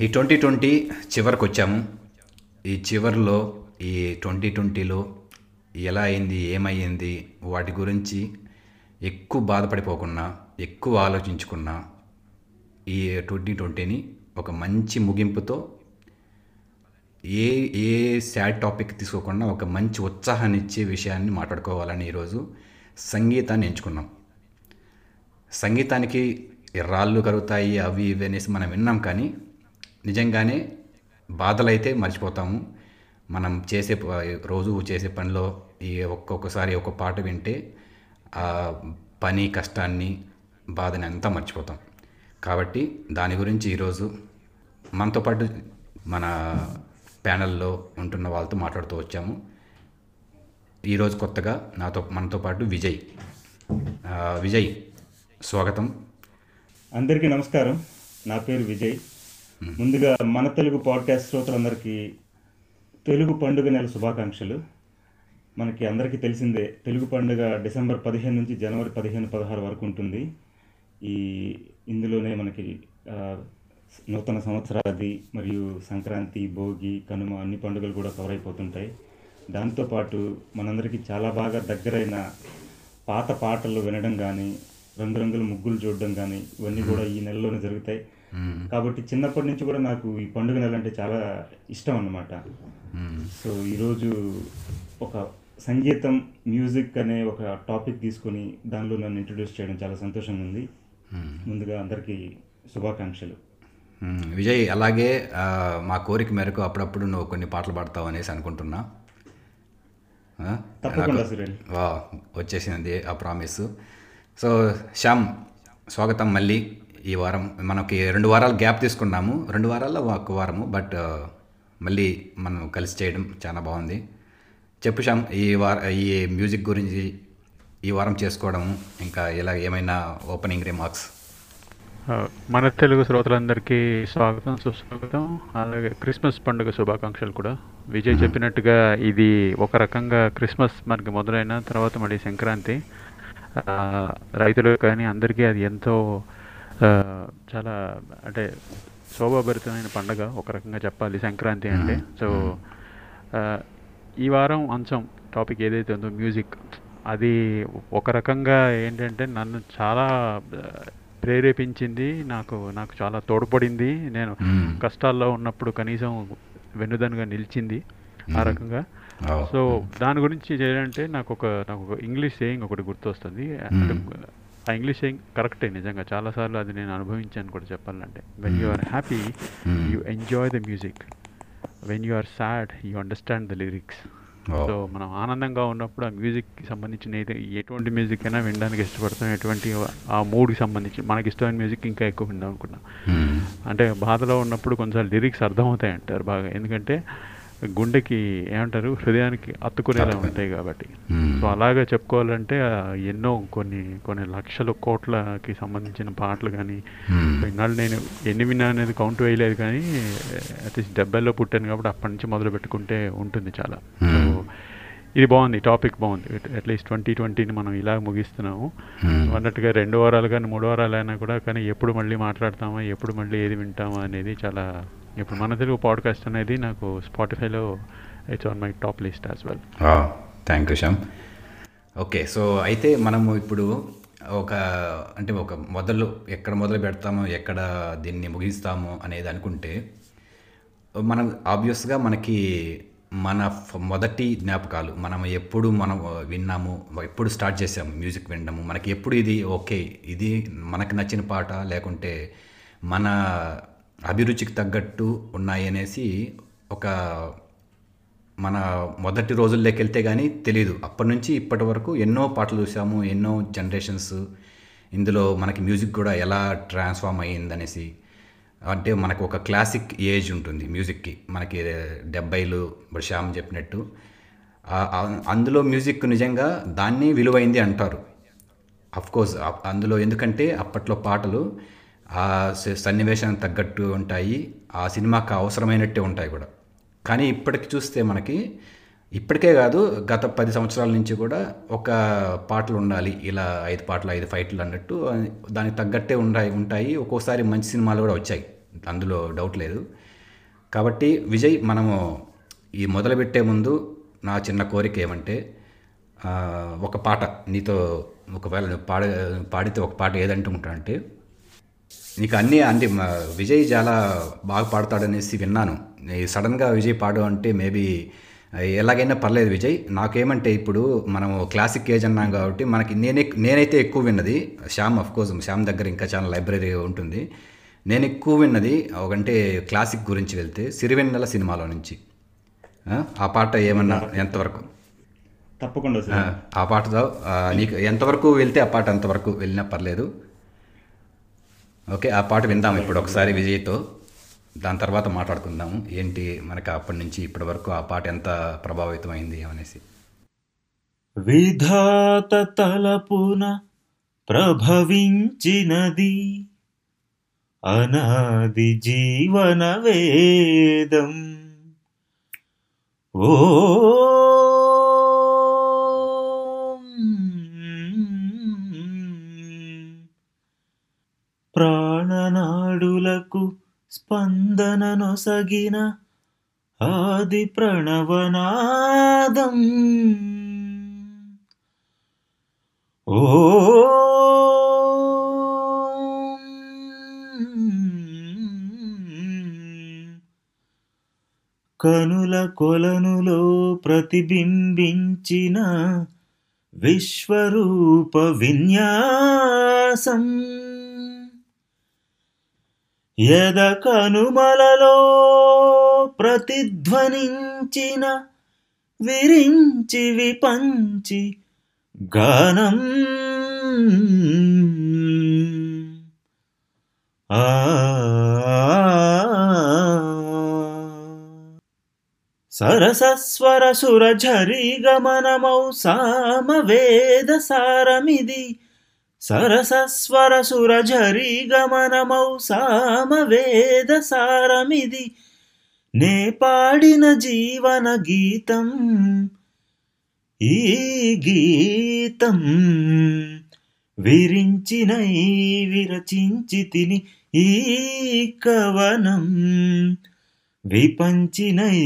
ఈ twenty twenty చివరికి వచ్చాము ఈ చివరిలో ఈ ట్వంటీ ట్వంటీలో ఎలా అయింది ఏమయ్యింది వాటి గురించి ఎక్కువ బాధపడిపోకుండా ఎక్కువ ఆలోచించుకున్నా ఈ ట్వంటీ ట్వంటీని ఒక మంచి ముగింపుతో ఏ ఏ శాడ్ టాపిక్ తీసుకోకుండా ఒక మంచి ఉత్సాహాన్ని ఇచ్చే విషయాన్ని మాట్లాడుకోవాలని ఈరోజు సంగీతాన్ని ఎంచుకున్నాం. సంగీతానికి రాళ్ళు కలుగుతాయి అవి ఇవి అనేసి మనం విన్నాం కానీ నిజంగానే బాధలైతే మర్చిపోతాము. మనం చేసే రోజు చేసే పనిలో ఈ ఒక్కొక్కసారి ఒక పాట వింటే ఆ పని కష్టాన్ని బాధని అంతా మర్చిపోతాం. కాబట్టి దాని గురించి ఈరోజు మనతో పాటు మన ప్యానల్లో ఉంటున్న వాళ్ళతో మాట్లాడుతూ వచ్చాము. ఈరోజు కొత్తగా నాతో మనతో పాటు విజయ్. విజయ్ స్వాగతం. అందరికీ నమస్కారం. నా పేరు విజయ్. ముందుగా మన తెలుగు పాడ్కాస్ట్ శ్రోతలందరికీ తెలుగు పండుగ నెల శుభాకాంక్షలు. మనకి అందరికీ తెలిసిందే తెలుగు పండుగ డిసెంబర్ పదిహేను నుంచి జనవరి పదిహేను పదహారు వరకు ఉంటుంది. ఈ ఇందులోనే మనకి నూతన సంవత్సరాది మరియు సంక్రాంతి భోగి కనుమ అన్ని పండుగలు కూడా కవర్ అయిపోతుంటాయి. దాంతోపాటు మనందరికీ చాలా బాగా దగ్గరైన పాత పాటలు వినడం కానీ రంగురంగుల ముగ్గులు చూడడం కానీ ఇవన్నీ కూడా ఈ నెలలోనే జరుగుతాయి. కాబట్టి చిన్నప్పటి నుంచి కూడా నాకు ఈ పండుగ నెల అంటే చాలా ఇష్టం అన్నమాట. సో ఈరోజు ఒక సంగీతం మ్యూజిక్ అనే ఒక టాపిక్ తీసుకొని దానిలో నన్ను ఇంట్రడ్యూస్ చేయడం చాలా సంతోషంగా ఉంది. ముందుగా అందరికీ శుభాకాంక్షలు. విజయ్ అలాగే మా కోరిక మేరకు అప్పుడప్పుడు నువ్వు కొన్ని పాటలు పాడతావు అనేసి అనుకుంటున్నా. వచ్చేసింది ఆ ప్రామిస్. సో శ్యామ్ స్వాగతం మళ్ళీ. ఈ వారం మనకి రెండు వారాలు గ్యాప్ తీసుకున్నాము. రెండు వారాల్లో ఒక వారము బట్ మళ్ళీ మనం కలిసి చేయడం చాలా బాగుంది. చెప్పు శ్యామ్ ఈ వార ఈ మ్యూజిక్ గురించి ఈ వారం చేసుకోవడము ఇంకా ఇలా ఏమైనా ఓపెనింగ్ రిమార్క్స్? మన తెలుగు శ్రోతలందరికీ స్వాగతం సుస్వాగతం. అలాగే క్రిస్మస్ పండుగ శుభాకాంక్షలు కూడా. విజయ్ చెప్పినట్టుగా ఇది ఒక రకంగా క్రిస్మస్ మనకి మొదలైన తర్వాత మళ్ళీ సంక్రాంతి. ఆ, రైతులకు కానీ అందరికీ అది ఎంతో చాలా అంటే శోభాభరితమైన పండుగ ఒక రకంగా చెప్పాలి సంక్రాంతి అంటే. సో ఈ వారం అంశం టాపిక్ ఏదైతే ఉందో మ్యూజిక్ అది ఒక రకంగా ఏంటంటే నన్ను చాలా ప్రేరేపించింది నాకు నాకు చాలా తోడ్పడింది. నేను. కష్టాల్లో ఉన్నప్పుడు కనీసం వెన్నుదన్నుగా నిలిచింది ఆ రకంగా. సో దాని గురించి చేయాలంటే నాకు ఒక నాకు ఒక ఇంగ్లీష్ సేయింగ్ ఒకటి గుర్తొస్తుంది. ఆ ఇంగ్లీష్ కరెక్టే నిజంగా. చాలాసార్లు అది నేను అనుభవించాను కూడా చెప్పాలంటే. When you are happy you enjoy the music when you are sad you understand the lyrics. So మనం ఆనందంగా ఉన్నప్పుడు ఆ మ్యూజిక్కి సంబంధించిన ఏది ఎటువంటి మ్యూజిక్ అయినా వినడానికి ఇష్టపడతాం. ఎటువంటి ఆ మూడ్కి సంబంధించి మనకి ఇష్టమైన మ్యూజిక్ ఇంకా ఎక్కువ విందాం అనుకున్నాం. మ్మ్. అంటే బాధలో ఉన్నప్పుడు కొంచెం లిరిక్స్ అర్థమవుతాయి అంటారు బాగా. ఎందుకంటే గుండెకి ఏమంటారు? హృదయానికి అత్తుకునేలా ఉంటాయి కాబట్టి. సో అలాగే చెప్పుకోవాలంటే ఎన్నో కొన్ని కొన్ని లక్షల కోట్లకి సంబంధించిన పాటలు కానీ. ఇన్నాళ్ళు నేను ఎన్ని విన్నా అనేది కౌంట్ వేయలేదు కానీ అట్లీస్ట్ డెబ్బైలో పుట్టాను కాబట్టి అప్పటి నుంచి మొదలు పెట్టుకుంటే ఉంటుంది చాలా. సో ఇది బాగుంది టాపిక్ బాగుంది. అట్లీస్ట్ ట్వంటీ ట్వంటీని మనం ఇలా ముగిస్తున్నాము. అన్నట్టుగా రెండు వారాలు కానీ మూడు వారాలు అయినా కూడా కానీ ఎప్పుడు మళ్ళీ మాట్లాడతామా ఎప్పుడు మళ్ళీ ఏది వింటామా అనేది చాలా ఇప్పుడు మన తెలుగు పాడ్కాస్ట్ అనేది నాకు స్పాటిఫైలో it's on my top list as well thank you Shyam okay so అయితే మనము ఇప్పుడు ఒక అంటే ఒక మొదలు ఎక్కడ మొదలు పెడతామో ఎక్కడ దీన్ని ముగిస్తామో అనేది అనుకుంటే మనం ఆబ్వియస్గా మనకి మన మొదటి జ్ఞాపకాలు మనం ఎప్పుడు మనం విన్నాము ఎప్పుడు స్టార్ట్ చేసాము మ్యూజిక్ వినడము మనకి ఎప్పుడు ఇది ఓకే ఇది మనకు నచ్చిన పాట లేకుంటే మన అభిరుచికి తగ్గట్టు ఉన్నాయి అనేసి ఒక మన మొదటి రోజుల్లోకి వెళ్తే కానీ తెలియదు అప్పటి నుంచి ఇప్పటి వరకు ఎన్నో పాటలు చూసాము ఎన్నో జనరేషన్స్ ఇందులో మనకి మ్యూజిక్ కూడా ఎలా ట్రాన్స్ఫార్మ్ అయ్యిందనేసి. అంటే మనకు ఒక క్లాసిక్ ఏజ్ ఉంటుంది మ్యూజిక్కి. మనకి డెబ్బైలు ఇప్పుడు శ్యామ్ చెప్పినట్టు. అందులో మ్యూజిక్ నిజంగా దాన్ని విలువైంది అంటారు. అఫ్ కోర్స్ అందులో ఎందుకంటే అప్పట్లో పాటలు ఆ స- సన్నివేశానికి తగ్గట్టు ఉంటాయి. ఆ సినిమాకి అవసరమైనట్టే ఉంటాయి కూడా. కానీ ఇప్పటికి చూస్తే మనకి ఇప్పటికే కాదు గత పది సంవత్సరాల నుంచి కూడా ఒక పాటలు ఉండాలి. ఇలా ఐదు పాటలు ఐదు ఫైట్లు అన్నట్టు దానికి తగ్గట్టే ఉంటాయి ఉంటాయి. ఒక్కోసారి మంచి సినిమాలు కూడా వచ్చాయి. అందులో డౌట్ లేదు. కాబట్టి విజయ్ మనము ఈ మొదలుపెట్టే ముందు నా చిన్న కోరిక ఏమంటే ఒక పాట నీతో ఒకవేళ పాడ పాడితే ఒక పాట ఏదంటుకుంటానంటే నీకు అన్నీ అంటే విజయ్ చాలా బాగా పాడతాడనేసి విన్నాను. సడన్గా విజయ్ పాడు అంటే మేబీ ఎలాగైనా పర్లేదు విజయ్. నాకేమంటే ఇప్పుడు మనం క్లాసిక్ ఏజ్ అన్నాం కాబట్టి మనకి నేనే నేనైతే ఎక్కువ విన్నది. శ్యామ్ అఫ్ కోర్స్ శ్యామ్ దగ్గర ఇంకా చాలా లైబ్రరీ ఉంటుంది. నేను ఎక్కువ విన్నది ఒకంటే క్లాసిక్ గురించి వెళ్తే సిరివెన్నెల సినిమాలో నుంచి. ఆ, పాట ఏమన్నా ఎంతవరకు? తప్పకుండా ఆ, పాటతో నీకు ఎంతవరకు వెళ్తే ఆ పాట అంతవరకు వెళ్ళినా పర్లేదు. ఓకే ఆ పాట విందాం ఇప్పుడు ఒకసారి విజయ్తో. దాని తర్వాత మాట్లాడుకుందాము ఏంటి మనకి అప్పటి నుంచి ఇప్పటి వరకు ఆ పాట ఎంత ప్రభావితమైంది అనేసి. విధాత తలపున ప్రభవించినది అనాది జీవన వేదం. ఓ నొసగిన ఆది ప్రణవనాదం. ఓ కనుల కొలనులో ప్రతిబింబించిన విశ్వరూప విన్యాసం. యద కనుమలలో ప్రతిధ్వనించిన విరించి విపంచి గానం. ఆ. సరసస్వర సురఝరి గమనమౌ సామవేద సారమిది సరసస్వర గమనమౌ సామవేద సారమిది. నే పాడిన జీవన గీతం ఈ గీతం విరించినై విరచించి తిని ఈ కవనం విపంచినై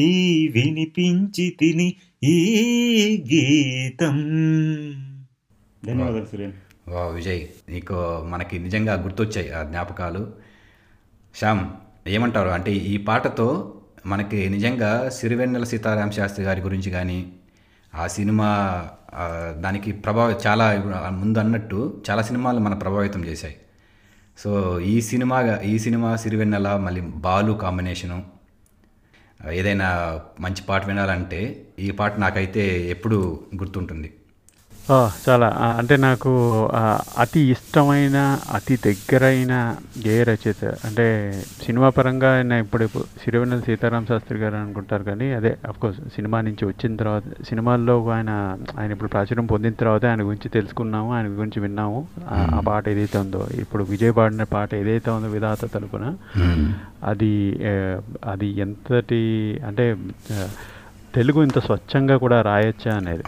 వినిపించి తిని ఈ గీతం. ధన్యవాదాలు సురేన్ వా విజయ్ నీకు మనకి నిజంగా గుర్తొచ్చాయి ఆ జ్ఞాపకాలు. శ్యామ్ ఏమంటారు? అంటే ఈ పాటతో మనకి నిజంగా సిరివెన్నెల సీతారాం శాస్త్రి గారి గురించి కానీ ఆ సినిమా దానికి ప్రభావం చాలా ముందు అన్నట్టు చాలా సినిమాలు మన ప్రభావితం చేశాయి. సో ఈ సినిమా ఈ సినిమా సిరివెన్నెల మళ్ళీ బాలు కాంబినేషను ఏదైనా మంచి పాట వినాలంటే ఈ పాట నాకైతే ఎప్పుడూ గుర్తుంటుంది. చాలా. అంటే నాకు అతి ఇష్టమైన అతి దగ్గరైన గేయ రచయిత అంటే సినిమా పరంగా ఆయన ఇప్పుడు సిరివెన్నెల సీతారామ శాస్త్రి గారు అనుకుంటారు కానీ అదే కోర్స్ సినిమా నుంచి వచ్చిన తర్వాత సినిమాల్లో ఆయన ఆయన ఇప్పుడు ప్రాచుర్యం పొందిన తర్వాత ఆయన గురించి తెలుసుకున్నాము ఆయన గురించి విన్నాము. ఆ పాట ఏదైతే ఉందో ఇప్పుడు విజయ్ పాడిన పాట ఏదైతే ఉందో విధాత తలుపున అది అది ఎంతటి అంటే తెలుగు ఇంత స్వచ్ఛంగా కూడా రాయొచ్చా అనేది.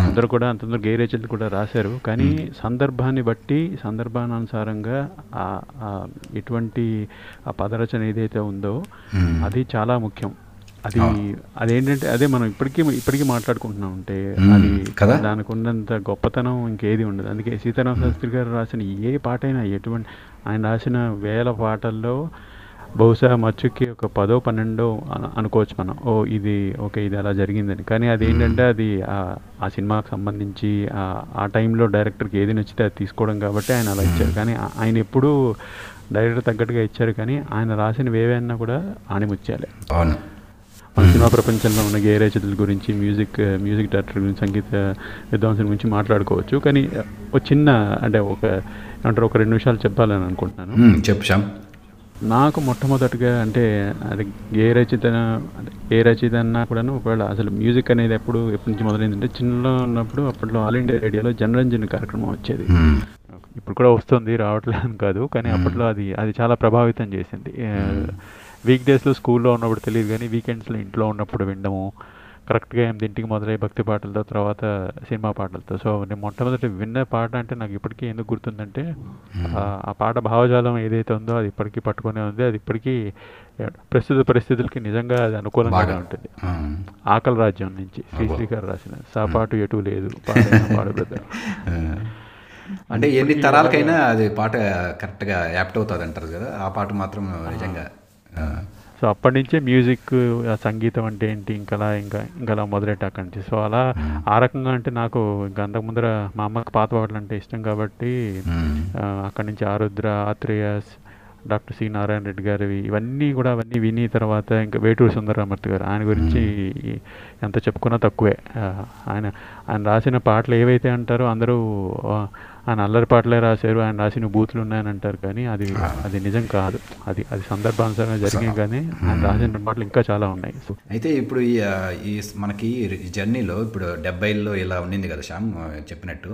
అందరూ కూడా గేయ రచయితలు కూడా రాశారు కానీ సందర్భాన్ని బట్టి సందర్భానుసారంగా ఎటువంటి పదరచన ఏదైతే ఉందో. అది చాలా ముఖ్యం అది అదేంటంటే అదే మనం ఇప్పటికీ ఇప్పటికీ మాట్లాడుకుంటున్నాం అంటే. అది? దానికి ఉన్నంత గొప్పతనం ఇంకేది ఉండదు అందుకే సీతారామ శాస్త్రి గారు రాసిన ఏ పాట అయినా ఎటువంటి ఆయన రాసిన వేల పాటల్లో బహుశా మచ్చుకి ఒక పదో పన్నెండో అన- అనుకోవచ్చు మనం. ఓ ఇది ఓకే ఇది అలా జరిగిందని. కానీ అది ఏంటంటే అది ఆ- సినిమాకి సంబంధించి ఆ- టైంలో డైరెక్టర్కి ఏది నచ్చితే అది తీసుకోవడం కాబట్టి ఆయన అలా ఇచ్చారు. కానీ ఆయన ఎప్పుడూ డైరెక్టర్ తగ్గట్టుగా ఇచ్చారు. కానీ ఆయన రాసినవి ఏవైనా కూడా అవును. మన సినిమా ప్రపంచంలో ఉన్న గేయ రచయితల గురించి మ్యూజిక్ మ్యూజిక్ డైరెక్టర్ గురించి సంగీత విద్వాంసుల గురించి మాట్లాడుకోవచ్చు. కానీ ఒక చిన్న అంటే ఒక ఏమంటారు ఒక రెండు నిమిషాలు చెప్పాలని అనుకుంటున్నాను. చెప్పు నాకు మొట్టమొదటిగా అంటే అది ఏ రచయిత అంటే ఏ రచయిత అన్నా కూడాను ఒకవేళ అసలు మ్యూజిక్ అనేది ఎప్పుడు ఎప్పటి నుంచి మొదలైందంటే చిన్నలో ఉన్నప్పుడు అప్పట్లో ఆల్ ఇండియా రేడియోలో జనరంజన్ కార్యక్రమం వచ్చేది. ఇప్పుడు కూడా వస్తుంది రావట్లేదు కాదు కానీ అప్పట్లో అది అది చాలా ప్రభావితం చేసింది. వీక్ డేస్లో స్కూల్లో ఉన్నప్పుడు తెలియదు కానీ వీకెండ్స్లో ఇంట్లో ఉన్నప్పుడు వినడము కరెక్ట్గా ఎనిమిదింటికి మొదలై భక్తి పాటలతో తర్వాత సినిమా పాటలతో. సో నేను మొట్టమొదటి విన్న పాట అంటే నాకు ఇప్పటికీ ఎందుకు గుర్తుందంటే ఆ పాట భావజాలం ఏదైతే ఉందో అది ఇప్పటికీ పట్టుకునే ఉంది. అది ఇప్పటికీ ప్రస్తుత పరిస్థితులకి నిజంగా అది అనుకూలంగానే ఉంటుంది. ఆకలి రాజ్యం నుంచి శ్రీశ్రీ గారు రాసిన సాపాటు ఎటు లేదు. అంటే ఎన్ని తరాలకైనా అది పాట కరెక్ట్గా యాప్ట్ అవుతుంది అంటారు కదా ఆ పాట మాత్రం నిజంగా. సో అప్పటి నుంచే మ్యూజిక్ ఆ సంగీతం అంటే ఏంటి ఇంకలా ఇంకా ఇంకలా మొదలెట్ట అక్కడి నుంచి సో అలా ఆ రకంగా అంటే నాకు ఇంకా అంతకు ముందర మా అమ్మకి పాత పాటలు అంటే ఇష్టం కాబట్టి అక్కడి నుంచి ఆరుద్ర ఆత్రేయస్ డాక్టర్ సి నారాయణ రెడ్డి గారివి ఇవన్నీ కూడా అవన్నీ విని తర్వాత ఇంకా వేటూరు సుందరరామూర్తి గారు ఆయన గురించి ఎంత చెప్పుకున్నా తక్కువే. ఆయన ఆయన రాసిన పాటలు ఏవైతే అంటారో అందరూ ఆయన అల్లరి పాటలే రాశారు ఆయన రాసిన బూతులు ఉన్నాయని అంటారు కానీ అది అది నిజం కాదు. అది అది సందర్భానుసారంగా జరిగాయి కానీ ఆయన రాసిన పాటలు ఇంకా చాలా ఉన్నాయి. అయితే ఇప్పుడు ఈ మనకి జర్నీలో ఇప్పుడు డెబ్బైల్లో ఇలా ఉండింది కదా శ్యామ్ చెప్పినట్టు.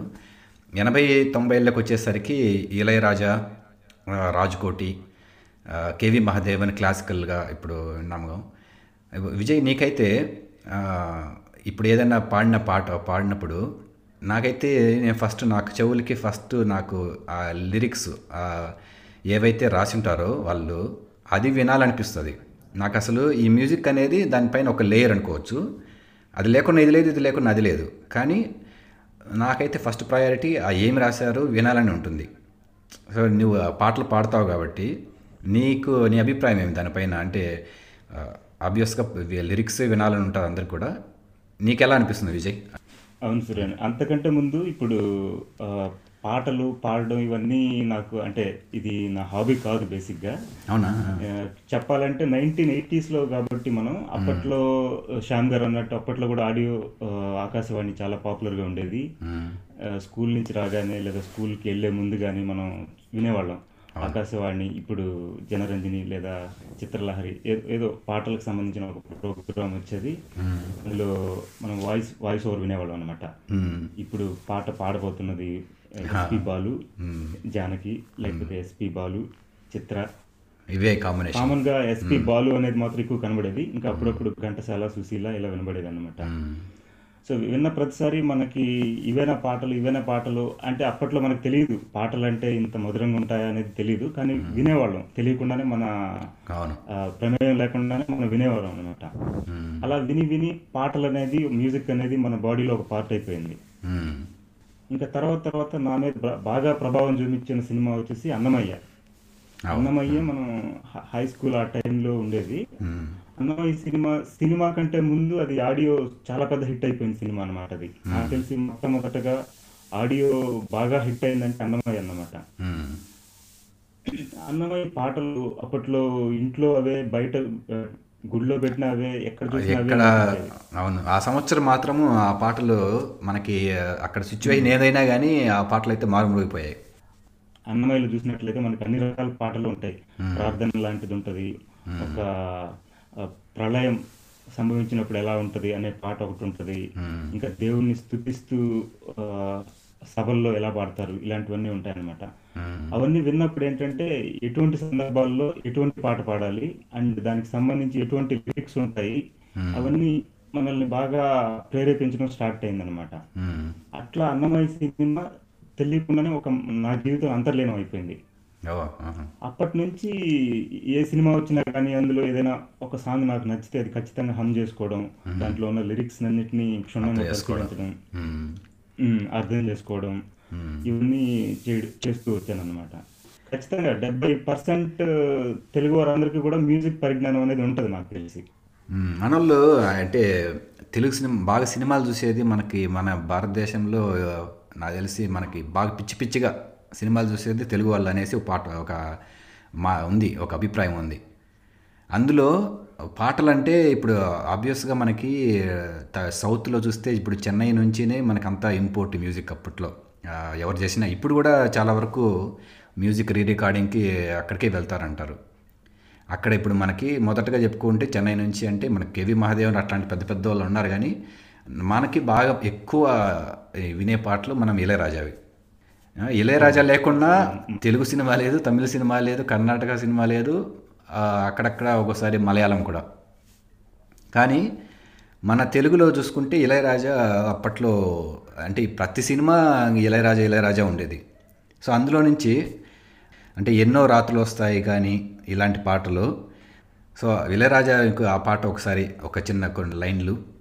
ఎనభై తొంభైళ్ళకి వచ్చేసరికి ఇళయరాజా రాజ్కోటి కేవి మహాదేవన్ క్లాసికల్గా ఇప్పుడు విన్నాము విజయ్ నీకైతే ఇప్పుడు ఏదైనా పాడిన పాట పాడినప్పుడు నాకైతే నేను ఫస్ట్ నాకు చెవులకి ఫస్ట్ నాకు ఆ లిరిక్స్ ఏవైతే రాసి ఉంటారో వాళ్ళు అది వినాలనిపిస్తుంది. నాకు అసలు ఈ మ్యూజిక్ అనేది దానిపైన ఒక లేయర్ అనుకోవచ్చు. అది లేకుండా ఇది లేదు ఇది లేకుండా అది లేదు. కానీ నాకైతే ఫస్ట్ ప్రయారిటీ ఆ ఏమి రాశారు వినాలని ఉంటుంది. సో నువ్వు ఆ పాటలు పాడతావు కాబట్టి నీకు నీ అభిప్రాయం ఏమి దానిపైన? అంటే ఆబ్వియస్గా లిరిక్స్ వినాలని ఉంటుంది అందరు కూడా. నీకు ఎలా అనిపిస్తుంది విజయ్? అవును సురేన్ అంతకంటే ముందు ఇప్పుడు ఆ, పాటలు పాడడం ఇవన్నీ నాకు అంటే ఇది నా హాబీ కాదు బేసిక్గా. అవునా? ఆ, చెప్పాలంటే నైన్టీన్ ఎయిటీస్లో కాబట్టి మనం అప్పట్లో శ్యామ్ గారు అన్నట్టు అప్పట్లో కూడా ఆడియో ఆ, ఆకాశవాణి చాలా పాపులర్గా ఉండేది. మ్మ్. స్కూల్ నుంచి రాగానే లేదా స్కూల్కి వెళ్ళే ముందు కానీ మనం వినేవాళ్ళం. ఆకాశవాణి ఇప్పుడు జనరంజని లేదా చిత్రలహరి ఏదో పాటలకు సంబంధించిన ఒక ప్రోగ్రామ్ వచ్చేది. అందులో మనం వాయిస్ వాయిస్ ఓవర్ వినేవాళ్ళం అనమాట. ఇప్పుడు పాట పాడబోతున్నది ఎస్పి బాలు జానకి లేకపోతే ఎస్పి బాలు చిత్ర. ఇవే కాంబినేషన్ కామన్గా ఎస్పి బాలు అనేది మాత్రం ఎక్కువ కనబడేది. ఇంకా అప్పుడప్పుడు ఘంటసాల సుశీల ఇలా వినబడేది అనమాట సో విన్న ప్రతిసారి మనకి ఇవేనా పాటలు ఇవేనా పాటలు అంటే అప్పట్లో మనకు తెలియదు. పాటలు అంటే ఇంత మధురంగా ఉంటాయా అనేది తెలియదు కానీ వినేవాళ్ళం. తెలియకుండానే మన ప్రమేయం లేకుండానే మనం వినేవాళ్ళం అనమాట. అలా విని విని పాటలు అనేది మ్యూజిక్ అనేది మన బాడీలో ఒక పార్ట్ అయిపోయింది. ఇంకా తర్వాత తర్వాత నా మీద బాగా ప్రభావం చూపించిన సినిమా వచ్చేసి అన్నమయ్య. అన్నమయ్య మనం హై స్కూల్ ఆ టైంలో ఉండేది. మ్మ్. అన్నమయ్య సినిమా సినిమా కంటే ముందు అది ఆడియో చాలా పెద్ద హిట్ అయిపోయింది సినిమా అన్నమాట అది. నాకు తెలిసి మొట్టమొదటగా ఆడియో బాగా హిట్ అయిందంటే అన్నమయ్య అన్నమాట. అన్నమయ్య పాటలు అప్పట్లో ఇంట్లో అవే బయట గుడిలో పెట్టిన అవే ఎక్కడ ఎక్కడ. అవును. ఆ సంవత్సరం మాత్రము ఆ పాటలు మనకి అక్కడ సిచ్యువేషన్ ఏదైనా కానీ ఆ పాటలు అయితే మారుమూగిపోయాయి. అన్నమయ్యలో చూసినట్లయితే మనకి అన్ని రకాల పాటలు ఉంటాయి. ప్రార్థన లాంటిది ఉంటుంది. ఒక ప్రళయం సంభవించినప్పుడు ఎలా ఉంటది అనే పాట ఒకటి ఉంటది. ఇంకా దేవుణ్ణి స్తుతిస్తూ ఆ, సభల్లో ఎలా పాడతారు ఇలాంటివన్నీ ఉంటాయి అన్నమాట అవన్నీ విన్నప్పుడు ఏంటంటే ఎటువంటి సందర్భాల్లో ఎటువంటి పాట పాడాలి అండ్ దానికి సంబంధించి ఎటువంటి లిరిక్స్ ఉంటాయి అవన్నీ మనల్ని బాగా ప్రేరేపించడం స్టార్ట్ అయిందనమాట. అట్లా అన్నమయ్య సినిమా తెలియకుండానే ఒక నా జీవితం అంతర్లీనం అయిపోయింది. అప్పటి నుంచి ఏ సినిమా వచ్చినా కానీ అందులో ఏదైనా ఒక సాంగ్ నాకు నచ్చితే అది ఖచ్చితంగా హమ్ చేసుకోవడం దాంట్లో ఉన్న లిరిక్స్ అన్నిటిని క్షుణ్ణంగా పరిశీలించడం. అర్థం చేసుకోవడం. ఇవన్నీ చేస్తూ వచ్చాను అనమాట ఖచ్చితంగా డెబ్బై పర్సెంట్ తెలుగు వారందరికీ కూడా మ్యూజిక్ పరిజ్ఞానం అనేది ఉంటుంది నాకు తెలిసి. మనోళ్ళు అంటే తెలుగు సినిమా బాగా సినిమాలు చూసేది మనకి మన భారతదేశంలో నాకు తెలిసి మనకి బాగా పిచ్చి పిచ్చిగా సినిమాలు చూసేది తెలుగు వాళ్ళు అనేసి ఒక పాట ఒక మా ఉంది ఒక అభిప్రాయం ఉంది. అందులో పాటలు అంటే ఇప్పుడు ఆబ్వియస్గా మనకి సౌత్లో చూస్తే ఇప్పుడు చెన్నై నుంచినే మనకి అంతా ఇంపోర్ట్ మ్యూజిక్ అప్పట్లో. ఎవరు చేసినా ఇప్పుడు కూడా చాలా వరకు మ్యూజిక్ రీ రికార్డింగ్కి అక్కడికే వెళ్తారంటారు. అక్కడ ఇప్పుడు మనకి మొదటగా చెప్పుకుంటే చెన్నై నుంచి అంటే మనకి కేవి మహాదేవన్ అట్లాంటి పెద్ద పెద్ద వాళ్ళు ఉన్నారు కానీ మనకి బాగా ఎక్కువ వినే పాటలు మనం ఇళయరాజావి. ఇళయరాజా లేకుండా తెలుగు సినిమా లేదు తమిళ సినిమా లేదు కర్ణాటక సినిమా లేదు అక్కడక్కడ ఒకసారి మలయాళం కూడా. కానీ మన తెలుగులో చూసుకుంటే ఇళయరాజా అప్పట్లో అంటే ప్రతి సినిమా ఇళయరాజా ఇళయరాజా ఉండేది. సో అందులో నుంచి అంటే ఎన్నో రాత్రులు వస్తాయి కానీ ఇలాంటి పాటలు. సో ఇళయరాజా ఆ పాట ఒకసారి ఒక చిన్న కొన్ని లైన్లు.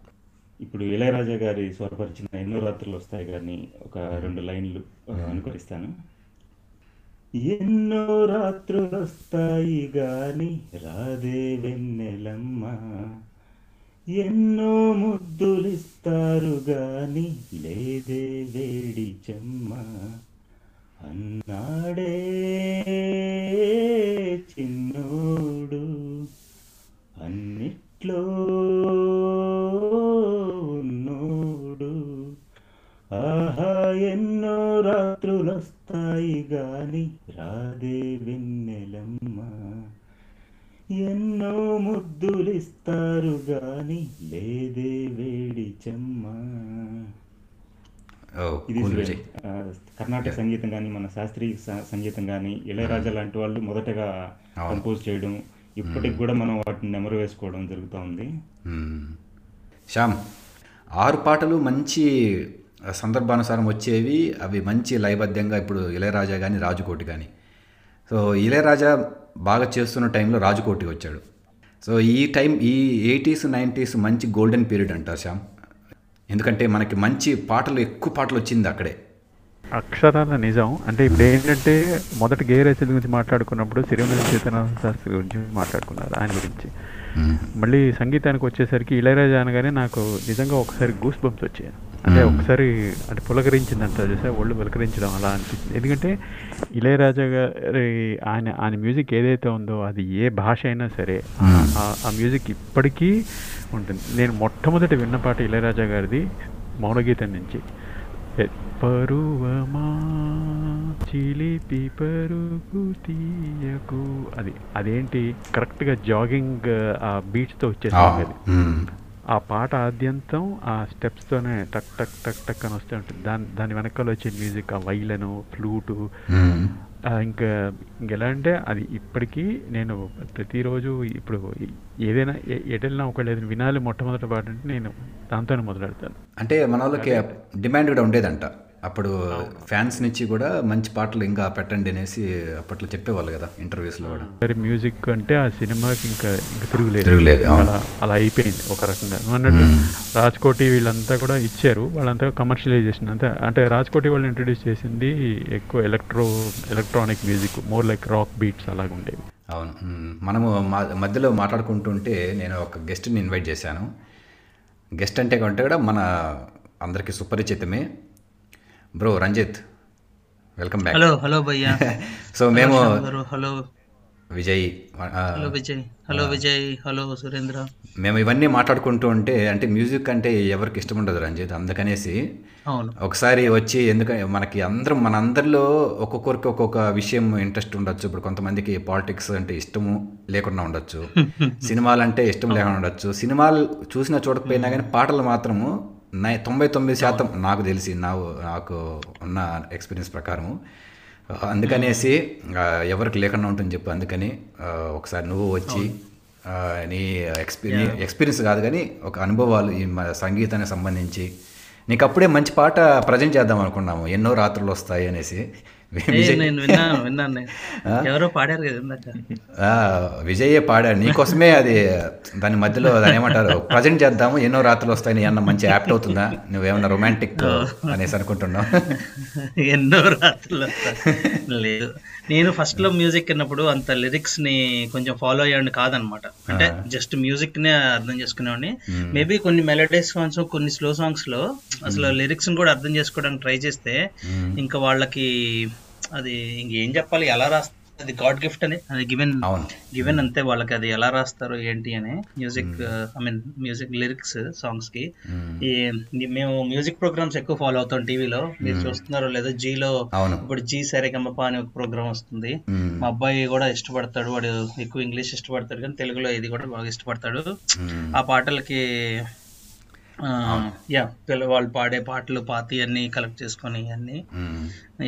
ఇప్పుడు ఇళయరాజా గారి స్వరపరిచిన ఎన్నో రాత్రులు వస్తాయి కానీ ఒక రెండు లైన్లు అనుకరిస్తాను. ఎన్నో రాత్రులు వస్తాయి గాని రాదే వెన్నెలమ్మ. ఎన్నో ముద్దులిస్తారు గాని లేదే వేడి చెమ్మ. అన్నాడే చిన్నోడు అన్నిట్లో ఉన్నోడు. ఆహా ఎన్నో రాత్రులొస్తాయి గాని రాదే వెన్నెలమ్మ. ఎన్నో ముద్దులిస్తారు గాని లేదే వేడి చెమ్మ. ఓ ఇది కర్ణాటక సంగీతం కానీ మన శాస్త్రీయ సంగీతం కానీ ఇళయరాజా లాంటి వాళ్ళు మొదటగా. కంపోజ్ చేయడం ఇప్పటికి కూడా మనం వాటిని నెమరు వేసుకోవడం జరుగుతూ ఉంది. శ్యామ్ ఆరు పాటలు మంచి సందర్భానుసారం వచ్చేవి అవి మంచి లయబద్ధంగా ఇప్పుడు ఇళయరాజా కానీ రాజుకోటి కానీ సో ఇళయరాజా బాగా చేస్తున్న టైంలో రాజుకోటి వచ్చాడు. సో ఈ టైం ఈ ఎయిటీస్ నైంటీస్ మంచి గోల్డెన్ పీరియడ్ అంటారు శ్యామ్. ఎందుకంటే మనకి మంచి పాటలు ఎక్కువ పాటలు వచ్చింది అక్కడే. అక్షరాల నిజం. అంటే ఇప్పుడు ఏంటంటే మొదటి గే రచయిత గురించి మాట్లాడుకున్నప్పుడు సిరిమల సీతారామ శాస్త్రి గురించి మాట్లాడుకున్నారు ఆయన గురించి. మళ్ళీ సంగీతానికి వచ్చేసరికి ఇళయరాజా అనగానే నాకు నిజంగా ఒకసారి గూస్ బంప్స్ వచ్చాయి. అంటే ఒకసారి అంటే పులకరించిందంట చూసా ఒళ్ళు పులకరించడం అలా అనిపించింది. ఎందుకంటే ఇళయరాజా గారి ఆయన ఆయన మ్యూజిక్ ఏదైతే ఉందో అది ఏ భాష అయినా సరే ఆ మ్యూజిక్ ఇప్పటికీ ఉంటుంది. నేను మొట్టమొదటి విన్న పాట ఇళయరాజా గారిది మౌనగీతం నుంచి. పరువమా చిలిపి పరుగు తీయకు. అది అదేంటి? కరెక్ట్గా జాగింగ్ ఆ బీట్స్తో వచ్చేసింది అది. ఆ పాట ఆద్యంతం ఆ స్టెప్స్తోనే టక్ టక్ టక్ టక్ అని వస్తూ ఉంటుంది. దాని దాని వెనకాల వచ్చే మ్యూజిక్ ఆ వైలను ఫ్లూటు ఇంకా ఇంకెలా అంటే అది ఇప్పటికీ నేను ప్రతిరోజు ఇప్పుడు ఏదైనా ఎటెళ్ళినా ఒకళ్ళు ఏదైనా వినాలి మొట్టమొదటి పాట అంటే నేను దాంతోనే మొదలెడతాను. అంటే మన వాళ్ళకి డిమాండ్ కూడా ఉండేదంట. అప్పుడు ఫ్యాన్స్ నుంచి కూడా మంచి పాటలు ఇంకా పెట్టండి అనేసి అప్పట్లో చెప్పేవాళ్ళు కదా ఇంటర్వ్యూస్లో కూడా. సరే మ్యూజిక్ అంటే ఆ సినిమాకి ఇంకా ఇంకా తిరుగులేదు. అలా అలా అయిపోయింది ఒక రకంగా. అన్నట్టు రాజ్కోటి వీళ్ళంతా కూడా ఇచ్చారు వాళ్ళంతా కమర్షియలైజేషన్. అంతా అంటే రాజ్కోటి వాళ్ళు ఇంట్రడ్యూస్ చేసింది ఎక్కువ electro electronic music more like rock beats అలాగ ఉండేవి. అవును. మనము మా మధ్యలో మాట్లాడుకుంటుంటే నేను ఒక గెస్ట్ని ఇన్వైట్ చేశాను. గెస్ట్ అంటే కంటే కూడా మన అందరికీ సుపరిచితమే. Bro Ranjith welcome back. Hello hello భయ్యా. సో మేము hello. Vijay hello Vijay hello Vijay hello Surendra. మేము ఇవన్నీ మాట్లాడుకుంటూ ఉంటే అంటే మ్యూజిక్ అంటే ఎవరికి ఇష్టం ఉండదు రంజిత్ అందుకనేసి అవును. ఒకసారి వచ్చి ఎందుకంటే మనకి అందరం మన అందరిలో ఒక్కొక్కరికి ఒక్కొక్క విషయం ఇంట్రెస్ట్ ఉండొచ్చు. ఇప్పుడు కొంతమందికి పాలిటిక్స్ అంటే ఇష్టము లేకుండా ఉండొచ్చు. సినిమాలు అంటే ఇష్టం లేకుండా ఉండొచ్చు. సినిమాలు చూసినా చూడకపోయినా కానీ పాటలు మాత్రము నై తొంభై తొమ్మిది శాతం నాకు తెలిసి నా నాకు ఉన్న ఎక్స్పీరియన్స్ ప్రకారము అందుకనేసి ఎవరికి లేకుండా ఉంటుంది చెప్పు అందుకని ఒకసారి నువ్వు వచ్చి నీ ఎక్స్పీరి ఎక్స్పీరియన్స్ కాదు కానీ ఒక అనుభవాలు ఈ సంగీతానికి సంబంధించి నీకు అప్పుడే మంచి పాట ప్రజెంట్ చేద్దాం అనుకున్నాము. ఎన్నో రాత్రులు వస్తాయి అనేసి. ఎవరో పాడారు కదా విజయే పాడాడు. నీకోసమే అది దాని మధ్యలో దాని ఏమంటారు? ప్రజెంట్ చేద్దాము ఎన్నో రాత్రులు వస్తాయని ఏమన్నా మంచి యాప్ట్ అవుతుందా? నువ్వేమన్నా రొమాంటిక్ అనేసి అనుకుంటున్నావు? ఎన్నో రాత్రులు వస్తాయి. లేదు. నేను ఫస్ట్లో మ్యూజిక్ విన్నప్పుడు అంత లిరిక్స్ని కొంచెం ఫాలో అయ్యాడు కాదనమాట. అంటే జస్ట్ మ్యూజిక్ నే అర్థం చేసుకునేవాడిని. మేబీ కొన్ని మెలోడీ సాంగ్స్ కొన్ని స్లో సాంగ్స్లో అసలు లిరిక్స్ కూడా అర్థం చేసుకోవడానికి ట్రై చేస్తే ఇంకా వాళ్ళకి అది ఇంకేం చెప్పాలి? ఎలా రాస్తారు? అది గాడ్ గిఫ్ట్ అని? అది గివెన్ గివెన్ అంతే వాళ్ళకి అది ఎలా రాస్తారు ఏంటి అని music I mean music lyrics సాంగ్స్కి మ్మ్. ఈ ఈ మేము మ్యూజిక్ ప్రోగ్రామ్స్ ఎక్కువ ఫాలో అవుతాం టీవీలో. మీరు చూస్తున్నారో లేదో జీలో ఇప్పుడు జీ సరిగమప అనే ఒక ప్రోగ్రామ్ వస్తుంది. మా అబ్బాయి కూడా ఇష్టపడతాడు. వాడు ఎక్కువ ఇంగ్లీష్ ఇష్టపడతాడు కానీ తెలుగులో ఇది కూడా బాగా ఇష్టపడతాడు. ఆ పాటలకి యా వాళ్ళు పాడే పాటలు పాతి అన్ని కలెక్ట్ చేసుకొని అన్ని.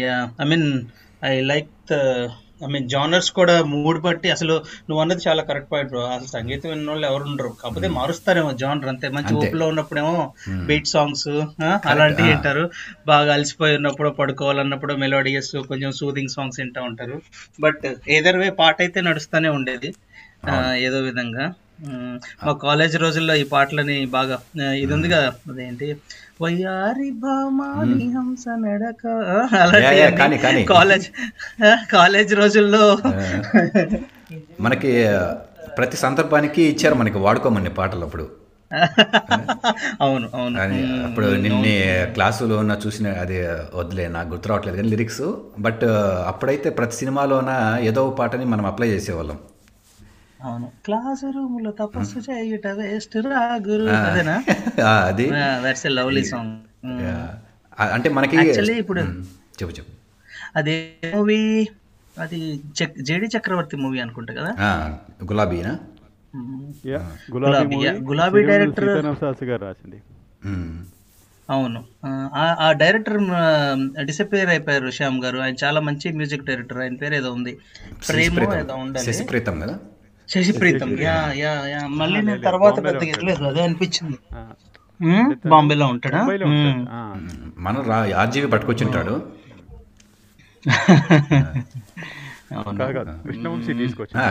Yeah I mean I like the I mean genres కూడా మూడ్ బట్టి అసలు నువ్వు అన్నది చాలా కరెక్ట్ పాయింట్ బ్రో అసలు సంగీతం విన్న వాళ్ళు ఎవరు ఉండరు. కాకపోతే మారుస్తారేమో జానర్ అంతే. మంచి. ఊపులో ఉన్నప్పుడేమో బీట్ సాంగ్స్ అలాంటివి. వింటారు. బాగా అలసిపోయి ఉన్నప్పుడు పడుకోవాలన్నప్పుడు మెలోడియస్ కొంచెం సూదింగ్ సాంగ్స్ వింటా ఉంటారు. బట్ ఏదర్ వే పాట అయితే నడుస్తూనే ఉండేది. ఏదో విధంగా. మ్, కాలేజ్ రోజుల్లో ఈ పాటలని బాగా ఇది ఉంది కదా అదేంటి? వయ్యారి భామాని హంస నడక. అలాంటి కాలేజ్ కాలేజ్ రోజుల్లో. మనకి ప్రతి సందర్భానికి ఇచ్చారు మనకి వాడుకోమని పాటలు అప్పుడు. అవును అవును. అప్పుడు నిన్నే క్లాసులో ఉన్న చూసిన అది వదిలే నాకు గుర్తు రావట్లేదు కానీ లిరిక్స్. బట్ అప్పుడైతే ప్రతి సినిమాలోన ఏదో పాటని మనం అప్లై చేసేవాళ్ళం. అవును. క్లాస్ రూమ్లో తపస్సు చేయుట వేస్ట్ రాగురు ఆ, అదేనా? అది. దట్స్ ఎ లవ్లీ సాంగ్ అంటే మనకి Actually ఇప్పుడు- చెప్పు చెప్పు. అదే మూవీ అది జేడి చక్రవర్తి మూవీ అనుకుంటా కదా? ఆ, గులాబీనా గులాబీ, డైరెక్టర్- గారు రాసింది. అవును. ఆ, ఆ డైరెక్టర్ డిసపేర్ అయిపోయారు శ్యామ్ గారు. ఆయన చాలా మంచి మ్యూజిక్ డైరెక్టర్. ఆయన పేరు ఏదో ఉంది ప్రేమ. ఏదో ఉండాలి శశిప్రీతం కదా శశిప్రీతం. Yeah yeah yeah. మళ్ళీ నేను తర్వాత పెద్దగా అదే అనిపించింది? బాంబేలో ఉంటాడా? మనం రా ఆర్జీవి పట్టుకొచ్చింటాడు.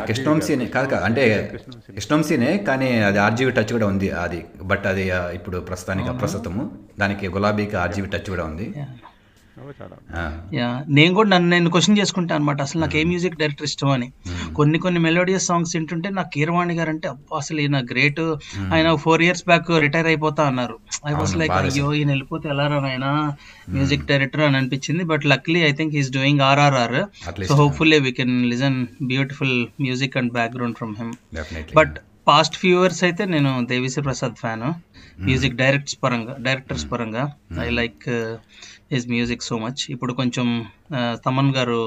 కృష్ణవంశీనే కాదు కాదు. అంటే కృష్ణవంశీనే కానీ అది ఆర్జీవి టచ్ కూడా ఉంది. అది బట్ అది ఇప్పుడు ప్రస్తుతానికి అప్రస్తుతము. దానికి గులాబీకి ఆర్జీవి టచ్ కూడా ఉంది. నేను కూడా నన్ను నేను క్వశ్చన్ చేసుకుంటా అనమాట అసలు నాకు ఏ మ్యూజిక్ డైరెక్టర్ ఇష్టం అని కొన్ని కొన్ని మెలోడియస్ సాంగ్స్ వింటుంటే నాకు కీరవాణి గారు అంటే అబ్బా అసలు ఈయన గ్రేట్. ఆయన ఫోర్ ఇయర్స్ బ్యాక్ రిటైర్ అయిపోతా అన్నారు. ఐ వాస్ లైక్ అయ్యో ఈయన వెళ్ళిపోతే ఎలా ఆయన మ్యూజిక్ డైరెక్టర్ అని అనిపించింది. But luckily I think he's doing RRR. So hopefully we can listen beautiful music and background from him. But past few years అయితే నేను Devisri Prasad fan. Music directors పరంగా డైరెక్టర్స్ పరంగా. I like his music so much ఇప్పుడు కొంచెం తమన్ గారు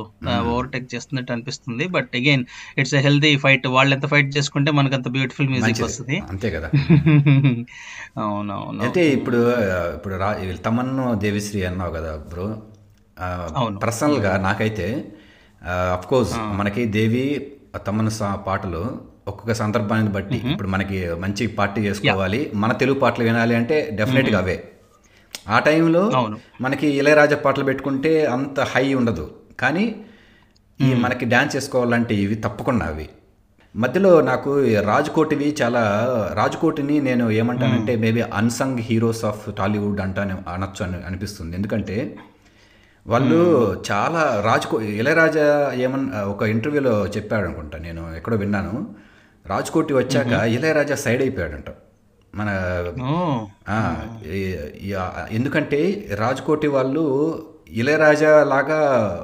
overtake చేస్తున్నట్టు అనిపిస్తుంది. But again it's a healthy fight వాళ్ళు ఎంత ఫైట్ చేసుకుంటే మనకు అంత బ్యూటిఫుల్ మ్యూజిక్. వస్తుంది. అంతే కదా. అవునవును. అయితే ఇప్పుడు ఇప్పుడు రా తమన్ను దేవిశ్రీ అన్నావు కదా బ్రో అవును. పర్సనల్గా నాకైతే అఫ్ కోర్స్ మనకి దేవి తమన్ సా- పాటలు ఒక్కొక్క సందర్భాన్ని బట్టి ఇప్పుడు మనకి మంచి పార్టీ చేసుకోవాలి. మన తెలుగు పాటలు వినాలి అంటే డెఫినెట్గా అవే. ఆ టైంలో. మనకి ఇళయరాజా పాటలు పెట్టుకుంటే అంత హై ఉండదు. కానీ ఈ మనకి డ్యాన్స్ చేసుకోవాలంటే ఇవి తప్పకుండా అవి. మధ్యలో నాకు రాజ్కోటివి చాలా రాజ్కోటిని నేను ఏమంటానంటే maybe unsung heroes of Tollywood అంటాను అనొచ్చు అని అనిపిస్తుంది. ఎందుకంటే వాళ్ళు చాలా రాజ్కో ఇళయరాజా ఏమన్నా ఒక ఇంటర్వ్యూలో చెప్పాడు అనుకుంటా నేను ఎక్కడో విన్నాను. రాజ్కోటి వచ్చాక ఇళయరాజా సైడ్ అయిపోయాడంట. మన ఎందుకంటే రాజ్కోటి వాళ్ళు ఇళయరాజా లాగా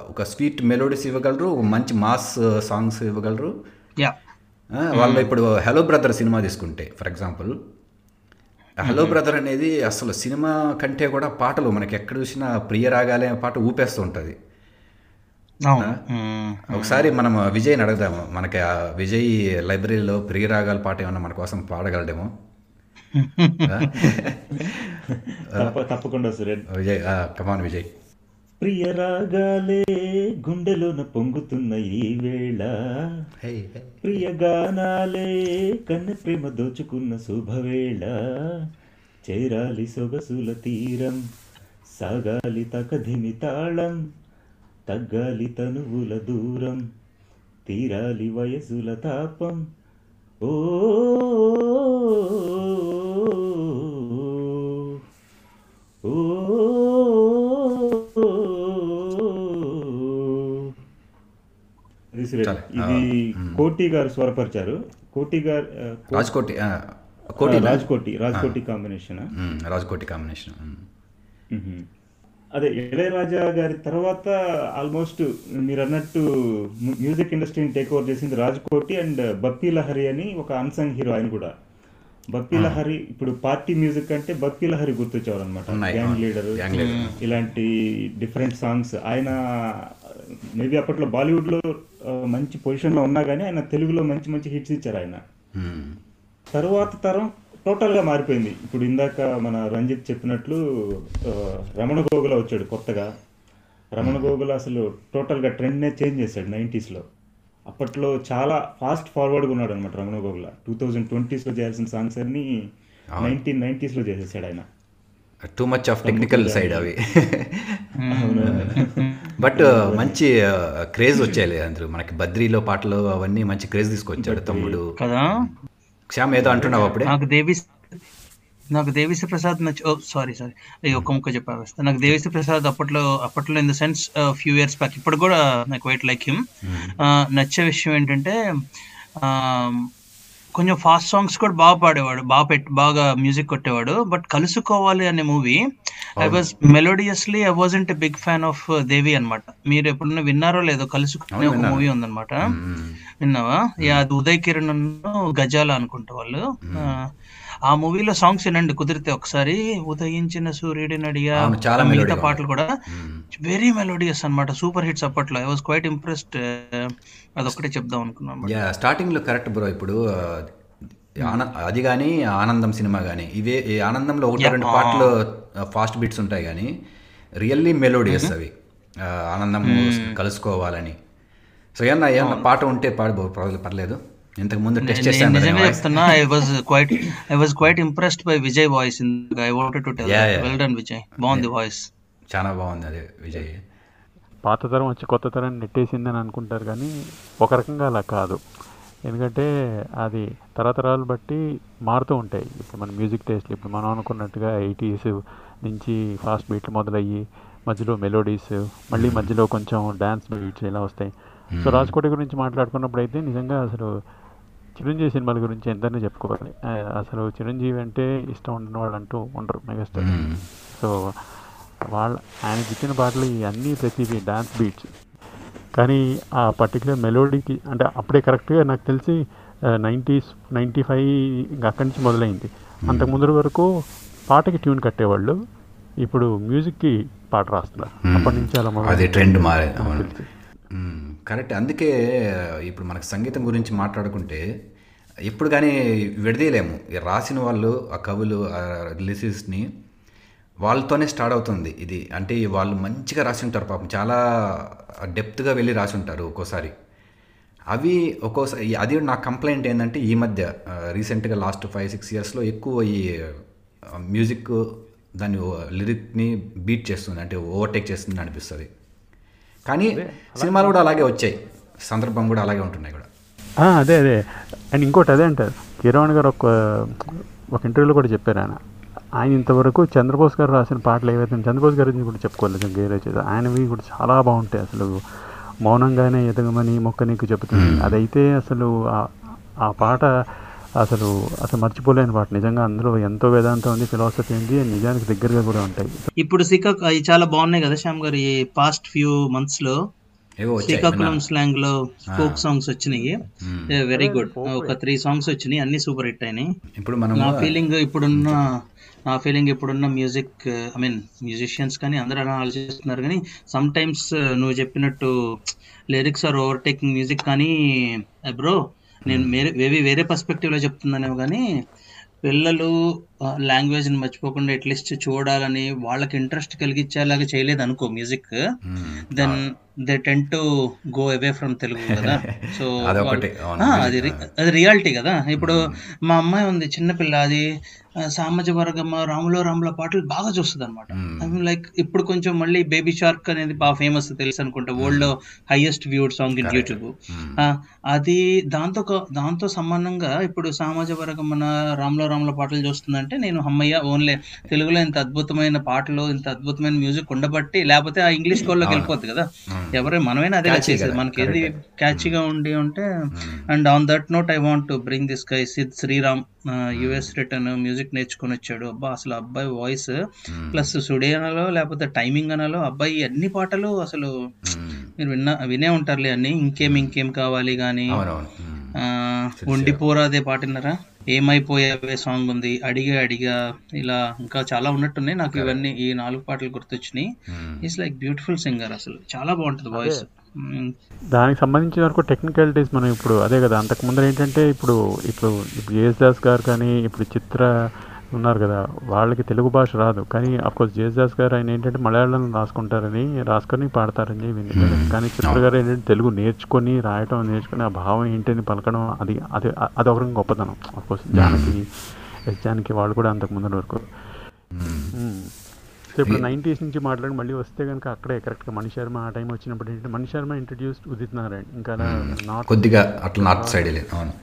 ఒక స్వీట్ మెలోడీస్ ఇవ్వగలరు ఒక మంచి మాస్ సాంగ్స్ ఇవ్వగలరు. వాళ్ళు ఇప్పుడు హలో బ్రదర్ సినిమా తీసుకుంటే ఫర్ ఎగ్జాంపుల్ హలో బ్రదర్ అనేది అసలు సినిమా కంటే కూడా పాటలు మనకి ఎక్కడ చూసినా ప్రియ రాగాలే పాట ఊపేస్తూ ఉంటుంది. ఒకసారి మనం విజయ్ని అడుగుదాము మనకి ఆ విజయ్ లైబ్రరీలో ప్రియ రాగాల పాట ఏమన్నా మన కోసం పాడగలడేమో. తప్పకుండా Suren. Vijay come on Vijay. ప్రియ రాగాలే గుండెలోన పొంగుతున్న ఈ వేళ. ప్రియ గానాలే కన్నె ప్రేమ దోచుకున్న శుభవేళ. చేరాలి సొగసుల తీరం సాగాలి తకధిమి తాళం తగ్గాలి తనువుల దూరం తీరాలి వయసుల తాపం. ఓ ఇది కోటి గారు స్వరపరిచారు. కోటి గారు రాజ్కోటి కోటి రాజ్కోటి రాజ్కోటి కాంబినేషన్ రాజ్కోటి కాంబినేషన్. అదే ఇళయరాజా గారి తర్వాత ఆల్మోస్ట్ మీరు అన్నట్టు మ్యూ- మ్యూజిక్ ఇండస్ట్రీని టేక్ ఓవర్ చేసింది రాజ్కోటి అండ్ బప్పీ లహరి అని ఒక అన్సంగ్ హీరో ఆయన కూడా. బప్పీ లహరి ఇప్పుడు పార్టీ మ్యూజిక్ అంటే బప్పీ లహరి గుర్తొచ్చేవారు అనమాట గ్యాంగ్. Leader leader. ఇలాంటి డిఫరెంట్ సాంగ్స్ ఆయన మేబీ అప్పట్లో బాలీవుడ్లో మంచి పొజిషన్లో ఉన్నా కానీ ఆయన తెలుగులో మంచి మంచి హిట్స్ ఇచ్చారు ఆయన. మ్మ్. తరువాత తరం టోటల్గా మారిపోయింది. ఇప్పుడు ఇందాక మన రంజిత్ చెప్పినట్లు రమణ గోగుల వచ్చాడు కొత్తగా. రమణ గోగుల్ అసలు టోటల్గా ట్రెండ్నే చేంజ్ చేశాడు నైంటీస్లో. అప్పట్లో చాలా ఫాస్ట్ ఫార్వర్డ్గా ఉన్నాడు అనమాట రమణ గోగుల. టూ థౌజండ్ ట్వంటీస్లో చేయాల్సిన సాంగ్స్ అన్ని నైన్టీన్ నైంటీస్లో చేసేసాడు ఆయన. Too much of technical side అవి. బట్ మంచి క్రేజ్ వచ్చాయి అందరూ మనకి బద్రీలో పాటలు అవన్నీ మంచి క్రేజ్ తీసుకొచ్చాడు తమ్ముడు. కదా? శ్యామ్ ఏదో అంటున్నావు అప్పుడే? నాకు దేవి నాకు దేవిశ్రీ ప్రసాద్ నచ్చ ఓ సారీ సారీ అయ్యి ఒక్క ముక్క చెప్పావేస్తా నాకు దేవిశ్రీ ప్రసాద్ అప్పట్లో అప్పట్లో in the sense few years back ఇప్పుడు కూడా నాకు వైట్ లైక్ హిమ్ నచ్చే విషయం ఏంటంటే కొంచెం ఫాస్ట్ సాంగ్స్ కూడా బాగా పాడేవాడు బాగా పెట్ బాగా మ్యూజిక్ కొట్టేవాడు బట్ కలుసుకోవాలి అనే movie I was melodiously I wasn't a big fan of Devi అన్నమాట. మీరు ఎప్పుడన్నా విన్నారో లేదో కలుసుకునే ఒక మూవీ ఉందన్నమాట. విన్నావా? యా అది ఉదయ్ కిరణ్ గజాల అనుకుంటా వాళ్ళు. ఆ, మూవీలో సాంగ్స్ వినండి కుదిరితే ఒకసారి ఉదయించిన సూర్యుడి నడియా చాలా మిగతా పాటలు కూడా వెరీ మెలోడియస్ అన్నమాట సూపర్ హిట్స్ అప్పట్లో. ఐ వాజ్ క్వైట్ ఇంప్రెస్డ్ అదొక్కటే చెప్దాం అనుకున్నాను యా స్టార్టింగ్లో కరెక్ట్ బ్రో ఇప్పుడు ఆన అది కానీ ఆనందం సినిమా కానీ ఇవే ఈ ఆనందంలో ఒకటి రెండు పాటలు ఫాస్ట్ బీట్స్ ఉంటాయి కానీ రియల్లీ మెలోడియస్ అవి. ఆ, ఆనందం కలుసుకోవాలని. సో ఏమన్నా ఏమన్నా పాట ఉంటే పాడు పర్లేదు. ఇంతకు ముందు టెస్ట్ చేశాను నిజంగా చెప్తున్నా I was quite I was quite impressed by Vijay voice I wanted to tell. Well done Vijay బాగుంది వాయిస్ చాలా బాగుంది అది విజయ్ పాత తరం వచ్చి కొత్త తరం నెట్టేసిందని అనుకుంటారు కానీ ఒక రకంగా అలా కాదు. ఎందుకంటే అది తరతరాలు బట్టి మారుతూ ఉంటాయి. ఇప్పుడు మన మ్యూజిక్ టేస్ట్లు ఇప్పుడు మనం అనుకున్నట్టుగా ఎయిటీస్ నుంచి ఫాస్ట్ బీట్లు మొదలయ్యి మధ్యలో మెలోడీస్ మళ్ళీ మధ్యలో కొంచెం డ్యాన్స్ బీట్స్ ఇలా వస్తాయి. సో రాజ్కోటి గురించి మాట్లాడుకున్నప్పుడు అయితే నిజంగా అసలు చిరంజీవి సినిమాల గురించి ఎంతనే చెప్పుకోవాలి. అసలు చిరంజీవి అంటే ఇష్టం ఉండని వాళ్ళు అంటూ ఉండరు మెగాస్టార్ సో వాళ్ళ ఆయన చెప్పిన పాటలు అన్నీ ప్రతిదీ డాన్స్ బీట్స్. కానీ ఆ పర్టికులర్ మెలోడీకి అంటే అప్పుడే కరెక్ట్గా నాకు తెలిసి నైంటీస్ నైంటీ ఫైవ్ ఇంకా అక్కడి నుంచి మొదలైంది. అంతకు ముందు వరకు పాటకి ట్యూన్ కట్టేవాళ్ళు. ఇప్పుడు మ్యూజిక్కి పాట రాస్తున్నారు. అప్పటి నుంచి అలా అది ట్రెండ్ మారే కరెక్ట్. అందుకే ఇప్పుడు మనకు సంగీతం గురించి మాట్లాడుకుంటే ఎప్పుడు కానీ విడదీయలేము. రాసిన వాళ్ళు ఆ కవులు ఆ వాళ్ళతోనే స్టార్ట్ అవుతుంది ఇది. అంటే వాళ్ళు మంచిగా రాసి ఉంటారు పాపం. చాలా డెప్త్గా వెళ్ళి రాసి ఉంటారు ఒక్కోసారి. అవి ఒక్కోసారి అది నా కంప్లైంట్ ఏంటంటే ఈ మధ్య రీసెంట్గా లాస్ట్ ఫైవ్ సిక్స్ ఇయర్స్లో ఎక్కువ ఈ మ్యూజిక్ దాన్ని లిరిక్ని బీట్ చేస్తుంది. అంటే ఓవర్టేక్ చేస్తుంది అనిపిస్తుంది. కానీ సినిమాలు కూడా అలాగే వచ్చాయి. సందర్భం కూడా అలాగే ఉంటున్నాయి కూడా. అదే అదే. అండ్ ఇంకోటి అదే అంటారు. కిరణ్ గారు ఒక ఒక ఇంటర్వ్యూలో కూడా చెప్పారు ఆయన. ఆయన ఇంతవరకు చంద్రబోస్ గారు రాసిన పాటలు ఏవైతే చంద్రబోస్ గారి గురించి కూడా చెప్పుకోలేదు గేరే చేసి ఆయనవి కూడా చాలా బాగుంటాయి అసలు. మౌనంగానే ఎదగమని మొక్క నీకు చెబుతుంది. అదైతే అసలు ఆ- పాట అసలు అసలు మర్చిపోలేని పాట. నిజంగా అందులో ఎంతో వేదాంతం ఉంది ఫిలాసఫీ ఉంది నిజానికి దగ్గరగా కూడా ఉంటాయి. ఇప్పుడు అవి చాలా బాగున్నాయి కదా శ్యామ్ గారు ఈ పాస్ట్ ఫ్యూ మంత్స్లో. ఏవో వచ్చాయి శ్రీకాకుళం స్లాంగ్లో ఫోక్ సాంగ్స్ వచ్చినాయి. వెరీ గుడ్ ఒక త్రీ సాంగ్స్ వచ్చినాయి అన్ని సూపర్ హిట్ అయినాయి. ఇప్పుడు మనం నా ఫీలింగ్ ఇప్పుడున్న నా ఫీలింగ్ ఇప్పుడున్న మ్యూజిక్ ఐ మీన్ మ్యూజిషియన్స్ కానీ అందరూ అలా ఆలోచిస్తున్నారు కానీ సమ్ టైమ్స్ నువ్వు చెప్పినట్టు లిరిక్స్ ఆర్ ఓవర్టేకింగ్ మ్యూజిక్ కానీ బ్రో నేను వేరే వేరే వేరే పర్స్పెక్టివ్లో చెప్తున్నానేమో కానీ పిల్లలు లాంగ్వేజ్ని మర్చిపోకుండా అట్లీస్ట్ చూడాలని వాళ్ళకి ఇంట్రెస్ట్ కలిగించేలాగా చేయలేదు అనుకో music then they tend to go away from Telugu కదా. సో. అది అది రియాలిటీ కదా. ఇప్పుడు మా అమ్మాయి ఉంది చిన్నపిల్ల అది ఆ, సామాజ వర్గమ్మ రాములో రాముల పాటలు బాగా చూస్తుంది అనమాట మీన్ లైక్ ఇప్పుడు కొంచెం మళ్ళీ బేబీ షార్క్ అనేది బాగా ఫేమస్ తెలుసు అనుకుంటా వరల్డ్లో highest viewed song in YouTube అది దాంతో దాంతో సంబంధంగా ఇప్పుడు సామాజ వర్గమ్మన రాములో రాముల పాటలు చూస్తుందంటే నేను అమ్మయ్య ఓన్లీ తెలుగులో ఇంత అద్భుతమైన పాటలు ఇంత అద్భుతమైన మ్యూజిక్ ఉండబట్టి లేకపోతే ఆ ఇంగ్లీష్ కోల్లోకి వెళ్ళిపోద్ది కదా. ఎవరే మనమైనా అదే చేసేది. మనకి ఏది క్యాచీగా ఉండి ఉంటే and on that note I want to bring this guy Sid Sriram US return music నేర్చుకొని వచ్చాడు. అబ్బా అసలు అబ్బాయి వాయిస్ ప్లస్ సుడే అనాలో లేకపోతే టైమింగ్ అనాలో అబ్బాయి అన్ని పాటలు అసలు మీరు విన్నా వినే ఉంటారులే అన్ని. ఇంకేం ఇంకేం కావాలి కానీ మ్మ్. ఉండిపోరాదే పాటినరా ఏమైపోయావే సాంగ్ ఉంది? అడిగా అడిగా. ఇలా ఇంకా చాలా ఉన్నట్టున్నాయి. నాకు ఇవన్నీ ఈ నాలుగు పాటలు గుర్తొచ్చినాయి. ఈస్ లైక్ బ్యూటిఫుల్ సింగర్ అసలు. చాలా బాగుంటుంది వాయిస్ దానికి సంబంధించిన వరకు టెక్నికాలిటీస్ మనం ఇప్పుడు అదే కదా. అంతకు ముందర ఏంటంటే ఇప్పుడు ఇప్పుడు ఇప్పుడు యేసుదాస్ గారు కానీ ఇప్పుడు చిత్ర ఉన్నారు కదా వాళ్ళకి తెలుగు భాష రాదు. కానీ అఫ్కోర్స్ జేసదాస్ గారు ఆయన ఏంటంటే మలయాళం రాసుకుంటారని రాసుకొని పాడతారని విన్నాను కానీ చిత్ర గారు ఏంటంటే తెలుగు నేర్చుకొని రాయటం నేర్చుకొని ఆ భావం ఏంటని పలకడం అది అది అది ఒక రకం గొప్పతనం. అఫ్కోర్స్ జానకి ఎస్ జానకి వాళ్ళు కూడా అంతకు ముందు వరకు. మ్మ్. సో ఇప్పుడు నైంటీస్ నుంచి మాట్లాడి మళ్ళీ వస్తే కనుక అక్కడే కరెక్ట్గా మణి శర్మ ఆ టైం వచ్చినప్పుడు ఏంటంటే మణి శర్మ ఇంట్రడ్యూస్డ్ ఉదిత్ నారాయణ్. ఇంకా కొద్దిగా అట్లా నార్త్ సైడ్ అవును.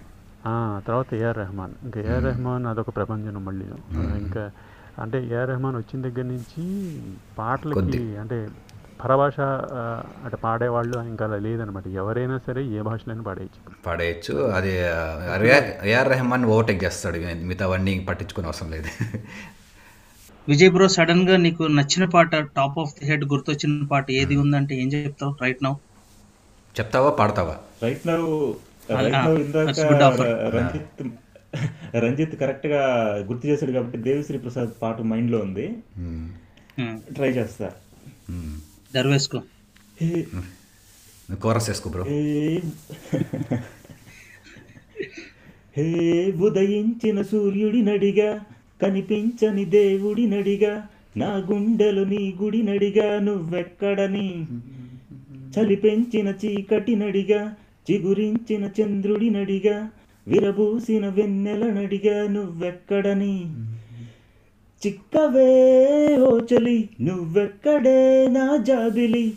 తర్వాత ఏఆర్ రెహమాన్. ఇంకా ఏఆర్ రెహమాన్ అదొక ప్రపంచం మళ్ళీ. ఇంకా అంటే ఏఆర్ రెహమాన్ వచ్చిన దగ్గర నుంచి పాటలకి కొద్ది. అంటే పరభాష అంటే పాడేవాళ్ళు ఇంకా అలా లేదనమాట. ఎవరైనా సరే ఏ భాషలోనే పాడేయచ్చు. పాడేయచ్చు. అది ఏఆర్ రెహమాన్ ఓవర్టేక్ చేస్తాడు. మిగతావన్నీ పట్టించుకునే అవసరం లేదు. విజయ్ బ్రో సడన్గా నీకు నచ్చిన పాట టాప్ ఆఫ్ ది హెడ్ గుర్తొచ్చిన పాట ఏది ఉందంటే ఏం చెప్తావు రైట్ నౌ? చెప్తావా పాడతావా? రైట్ నౌ ఇందాక. రంజిత్ రంజిత్ కరెక్ట్గా గుర్తు చేశాడు కాబట్టి దేవిశ్రీ ప్రసాద్ పాట మైండ్లో ఉంది. ట్రై చేస్తా. దర్వేసుకో కోరస్ వేసుకో బ్రో. హే హే ఉదయించిన సూర్యుడి నడిగా కనిపించని దేవుడి నడిగా నా గుండెలు నీ గుడి నడిగా నువ్వెక్కడని చలి పెంచిన చీకటి నడిగా చిగురించిన చంద్రుడి నడిగా విరబూసిన వెన్నెల నడిగా నువ్వెక్కడని? చిక్కవే ఓచలి నువ్వెక్కడే నా జాబిలి?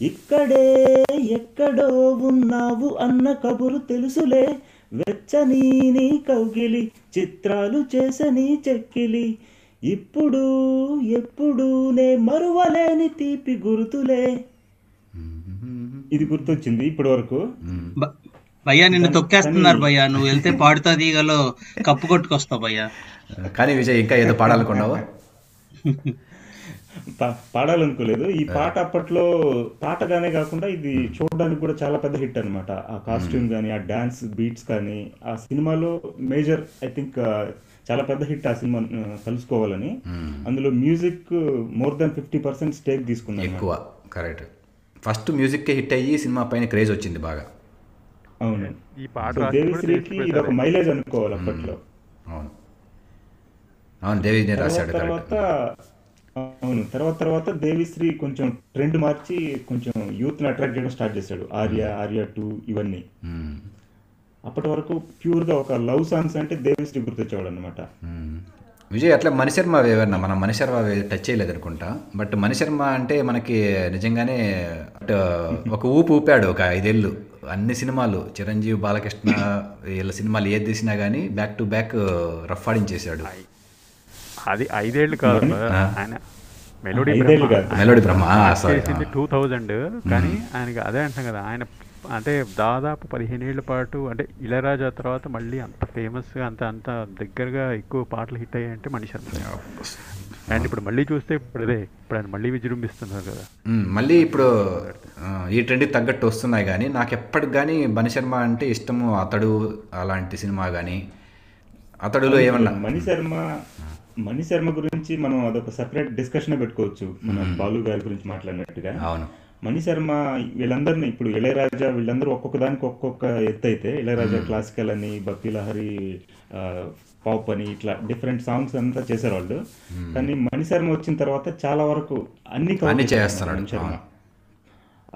ఇక్కడే ఎక్కడో ఉన్నావు అన్న కబురు తెలుసులే వెచ్చని నీ కౌగిలి చిత్రాలు చేసని చెక్కిలి. ఇప్పుడు ఎప్పుడూ నే మరువలేని తీపి గుర్తులే. ఇది గుర్తొచ్చింది ఇప్పటి వరకు భయ్యా నిన్ను తొక్కేస్తున్నారు భయ్యా. నువ్వు వెళ్తే పాడుతా తీగలో కప్పు కొట్టుకొస్తావు భయ్యా. కానీ విజయ్ ఇంకా ఏదో పాడాలనుకున్నావా పా- పాడాలనుకోలేదు. ఈ పాట అప్పట్లో పాటగానే కాకుండా ఇది చూడడానికి కూడా చాలా పెద్ద హిట్ అన్నమాట. ఆ కాస్ట్యూమ్ కానీ ఆ డాన్స్ బీట్స్ కానీ ఆ సినిమాలో మేజర్ ఐ థింక్ చాలా పెద్ద హిట్ ఆ సినిమా కలుసుకోవాలని. అందులో music more than fifty percent stake తీసుకున్నాను. ఎక్కువ కరెక్ట్ ఫస్ట్ మ్యూజిక్కే హిట్ అయ్యి సినిమా పైన క్రేజ్ వచ్చింది బాగా. అవును. ఈ పాట దేవిశ్రీకి దేవిశ్రీ ఇది ఒక. మైలేజ్ అనుకోవాలి అప్పట్లో. అవును. అవును దేవి నేను తర్వాత రాశాడు తర్వాత అవును తర్వాత తర్వాత దేవిశ్రీ కొంచెం ట్రెండ్ మార్చి కొంచెం యూత్ని అట్రాక్ట్ చేయడం స్టార్ట్ చేశాడు. ఆర్య ఆర్య టూ ఇవన్నీ. అప్పటి వరకు ప్యూర్గా ఒక లవ్ సాంగ్స్ అంటే దేవిశ్రీ గుర్తొచ్చేవాడు అనమాట. విజయ్ అట్లా మణిశర్మ ఏమన్నా మనం మణిశర్మ టచ్ చేయలేదు అనుకుంటా. బట్ మణిశర్మ అంటే మనకి నిజంగానే బట్ ఒక ఊపు ఊపాడు ఒక ఐదేళ్ళు. అన్ని సినిమాలు చిరంజీవి బాలకృష్ణ వీళ్ళ సినిమాలు ఏది తీసినా కానీ బ్యాక్ టు బ్యాక్ రఫ్ ఆడించేశాడు. అది ఐదేళ్ళు కాదు. ఆయన మెలోడీ బ్రహ్మ. కాదు. మెలోడీ బ్రహ్మ టూ థౌజండ్ కానీ ఆయనకి అదే అంటాం కదా. ఆయన అంటే దాదాపు పదిహేను ఏళ్ళ పాటు అంటే ఇళయరాజా తర్వాత మళ్ళీ అంత ఫేమస్ అంత అంత దగ్గరగా ఎక్కువ పాటలు హిట్ అయ్యాయంటే మణిశర్మ అండ్ ఇప్పుడు మళ్ళీ చూస్తే ఇప్పుడు అదే ఇప్పుడు ఆయన మళ్ళీ విజృంభిస్తున్నారు కదా. మళ్ళీ ఇప్పుడు ఈ ట్రెండ్కి తగ్గట్టు వస్తున్నాయి కానీ నాకు ఎప్పటికి కానీ మణిశర్మ అంటే ఇష్టము. అతడు అలాంటి సినిమా కానీ అతడులో ఏమన్నా? మణిశర్మ మణిశర్మ గురించి మనం అదొక సెపరేట్ డిస్కషన్ పెట్టుకోవచ్చు. మన బాలు గారి గురించి మాట్లాడినట్టుగా. అవును. మణిశర్మ వీళ్ళందరినీ ఇప్పుడు ఇళయరాజా వీళ్ళందరూ ఒక్కొక్క దానికి ఒక్కొక్క ఎత్తు అయితే ఇళయరాజా క్లాసికల్ అని భక్తి లహరి పాప్ అని ఇట్లా డిఫరెంట్ సాంగ్స్ అంతా చేశారు వాళ్ళు కానీ మణిశర్మ వచ్చిన తర్వాత చాలా వరకు అన్ని చేస్తున్నాడు. అవును.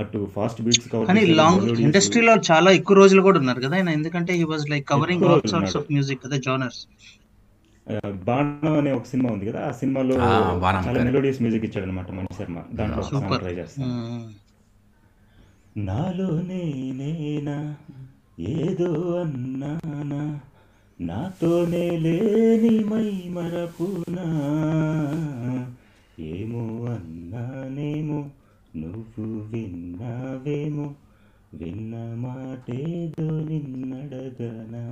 అటు ఫాస్ట్ బీట్స్ కానీ లాంగ్ ఇండస్ట్రీలో చాలా ఎక్కువ రోజులు కూడా ఉన్నారు కదా ఆయన. ఎందుకంటే he was like covering all sorts of. Music కదా జానర్స్ బాణం అనే ఒక సినిమా ఉంది కదా ఆ సినిమాలో చాలా. మెలోడియస్ మ్యూజిక్ ఇచ్చాడు అనమాట మణిశర్మ దాంట్లో ఒక సాంగ్ సూపర్ ట్రై చేస్తాను నాలో నేనేనా ఏదో అన్నానా నాతోనే లేని మై మరపునా ఏమో అన్నానేమో నువ్వు విన్నావేమో విన్న మాటేదో నిన్నడగనా.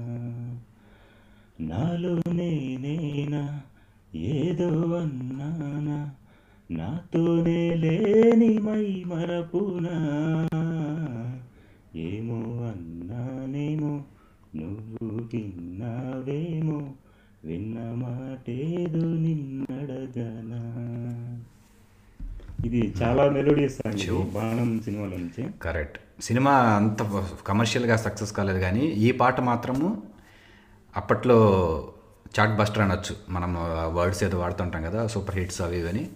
నాలో నేనేనా? ఏదో అన్నానా? నాతోనే లేని మై మరపునా ఏమో అన్నానేమో నువ్వు విన్నావేమో విన్న మాటేదో నిన్నడగనా? ఇది చాలా మెలోడియస్ బాణం సినిమాలో నుంచి. కరెక్ట్. సినిమా అంత కమర్షియల్గా సక్సెస్ కాలేదు కానీ ఈ పాట మాత్రము అప్పట్లో చాట్ బస్టర్ అనొచ్చు మనం వర్డ్స్ ఏదో వాడుతుంటాం కదా సూపర్ హిట్స్ అవి ఇవని.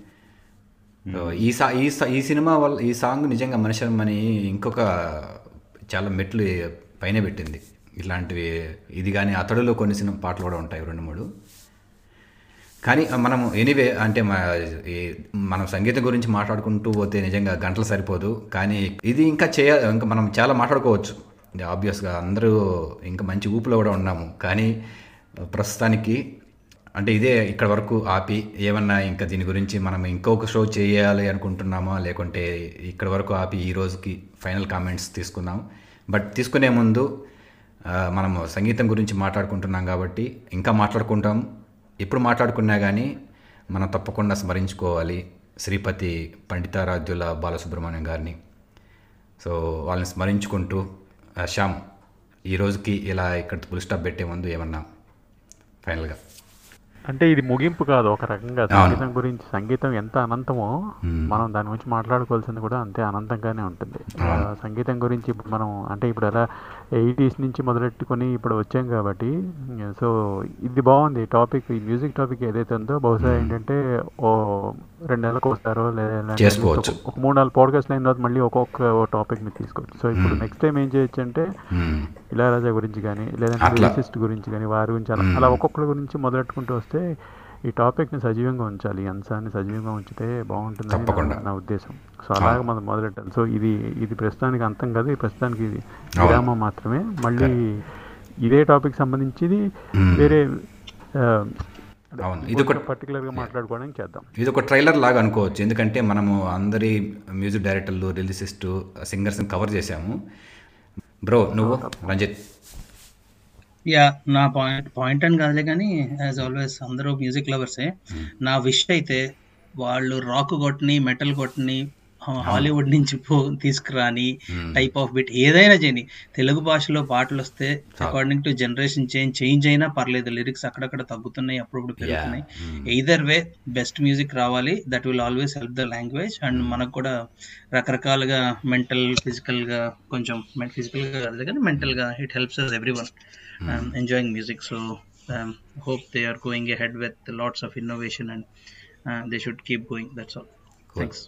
ఈ సా ఈ సా- ఈ సినిమా వల్ల ఈ సాంగ్ నిజంగా మనిషిమని ఇంకొక చాలా మెట్లు పైన పెట్టింది. ఇట్లాంటివి ఇది కానీ అతడులో కొన్ని సినిమా పాటలు కూడా ఉంటాయి రెండు మూడు. కానీ మనము ఎనీవే అంటే మనం సంగీతం గురించి మాట్లాడుకుంటూ పోతే నిజంగా గంటలు సరిపోదు. కానీ ఇది ఇంకా చేయ ఇంకా మనం చాలా మాట్లాడుకోవచ్చు. ఆబ్వియస్గా అందరూ ఇంకా మంచి ఊపులో కూడా ఉన్నాము. కానీ ప్రస్తుతానికి అంటే ఇదే ఇక్కడ వరకు ఆపి ఏమన్నా ఇంకా దీని గురించి మనం ఇంకొక షో చేయాలి అనుకుంటున్నామా? లేకుంటే ఇక్కడ వరకు ఆపి ఈ రోజుకి ఫైనల్ కామెంట్స్ తీసుకుందాం. బట్ తీసుకునే ముందు మనం మనము సంగీతం గురించి మాట్లాడుకుంటున్నాం కాబట్టి ఇంకా మాట్లాడుకుంటాం. ఇప్పుడు మాట్లాడుకున్నా కానీ మనం తప్పకుండా స్మరించుకోవాలి శ్రీపతి పండితారాధ్యుల బాలసుబ్రహ్మణ్యం గారిని. సో వాళ్ళని స్మరించుకుంటూ శ్యామ్ ఈ రోజుకి ఇలా ఇక్కడ ఫుల్ స్టాప్ పెట్టే ముందు ఏమన్నా ఫైనల్గా అంటే ఇది ముగింపు కాదు ఒక రకంగా సంగీతం గురించి. సంగీతం ఎంత అనంతమో మనం దాని గురించి మాట్లాడుకోవాల్సింది కూడా అంతే అనంతంగానే ఉంటుంది. సంగీతం గురించి ఇప్పుడు మనం అంటే ఇప్పుడు ఎలా ఎయిటీస్ నుంచి మొదలెట్టుకొని ఇప్పుడు వచ్చాం కాబట్టి సో ఇది బాగుంది టాపిక్ ఈ మ్యూజిక్ టాపిక్ ఏదైతే ఉందో బహుశా ఏంటంటే ఓ రెండు నెలలకు వస్తారో లేదా. ఒక మూడు నాలుగు పాడ్కాస్ట్ అయిన తర్వాత మళ్ళీ ఒక్కొక్క టాపిక్ని తీసుకోవచ్చు సో ఇప్పుడు నెక్స్ట్ టైం ఏం చేయొచ్చు అంటే మ్మ్. ఇళయరాజా గురించి కానీ లేదంటే. లిరిసిస్ట్ గురించి కానీ వారి గురించి అలా అలా ఒక్కొక్కరి గురించి మొదలెట్టుకుంటూ వస్తే ఈ టాపిక్ని సజీవంగా ఉంచాలి అంశాన్ని సజీవంగా ఉంచితే బాగుంటుంది తప్పకుండా. నా ఉద్దేశం సో అలాగే మనం మొదలెట్టాలి సో ఇది ఇది ప్రస్తుతానికి అంతం కాదు. ప్రస్తుతానికి ఇది విరామం మాత్రమే. మళ్ళీ ఇదే టాపిక్ సంబంధించి వేరే అవును. ఇది ఒక పర్టికులర్గా మాట్లాడుకోవడానికి చేద్దాం. ఇది ఒక ట్రైలర్ లాగా అనుకోవచ్చు. ఎందుకంటే మనము అందరి మ్యూజిక్ డైరెక్టర్లు రిలీజిస్ట్ సింగర్స్ని కవర్ చేశాము. బ్రో నువ్వు రంజిత్. యా నా పాయింట్ పాయింట్ అని కాదులే కానీ యాజ్ ఆల్వేస్ అందరూ మ్యూజిక్ లవర్సే. నా విష్ అయితే వాళ్ళు రాక్ కొట్టని మెటల్ కొట్టని హాలీవుడ్ నుంచి పో తీసుకురాని టైప్ ఆఫ్ బిట్ ఏదైనా చేయని. తెలుగు భాషలో పాటలు వస్తే according to generation change change అయినా పర్లేదు. లిరిక్స్ అక్కడక్కడ తగ్గుతున్నాయి అప్పుడప్పుడు పెరుగుతున్నాయి. ఎయిదర్ వే బెస్ట్ మ్యూజిక్ రావాలి. That will always help the language and మనకు కూడా రకరకాలుగా మెంటల్ ఫిజికల్గా కొంచెం ఫిజికల్గా కాదు కానీ మెంటల్గా it helps us everyone enjoying music so hope they are going ahead with lots of innovation and they should keep going that's all thanks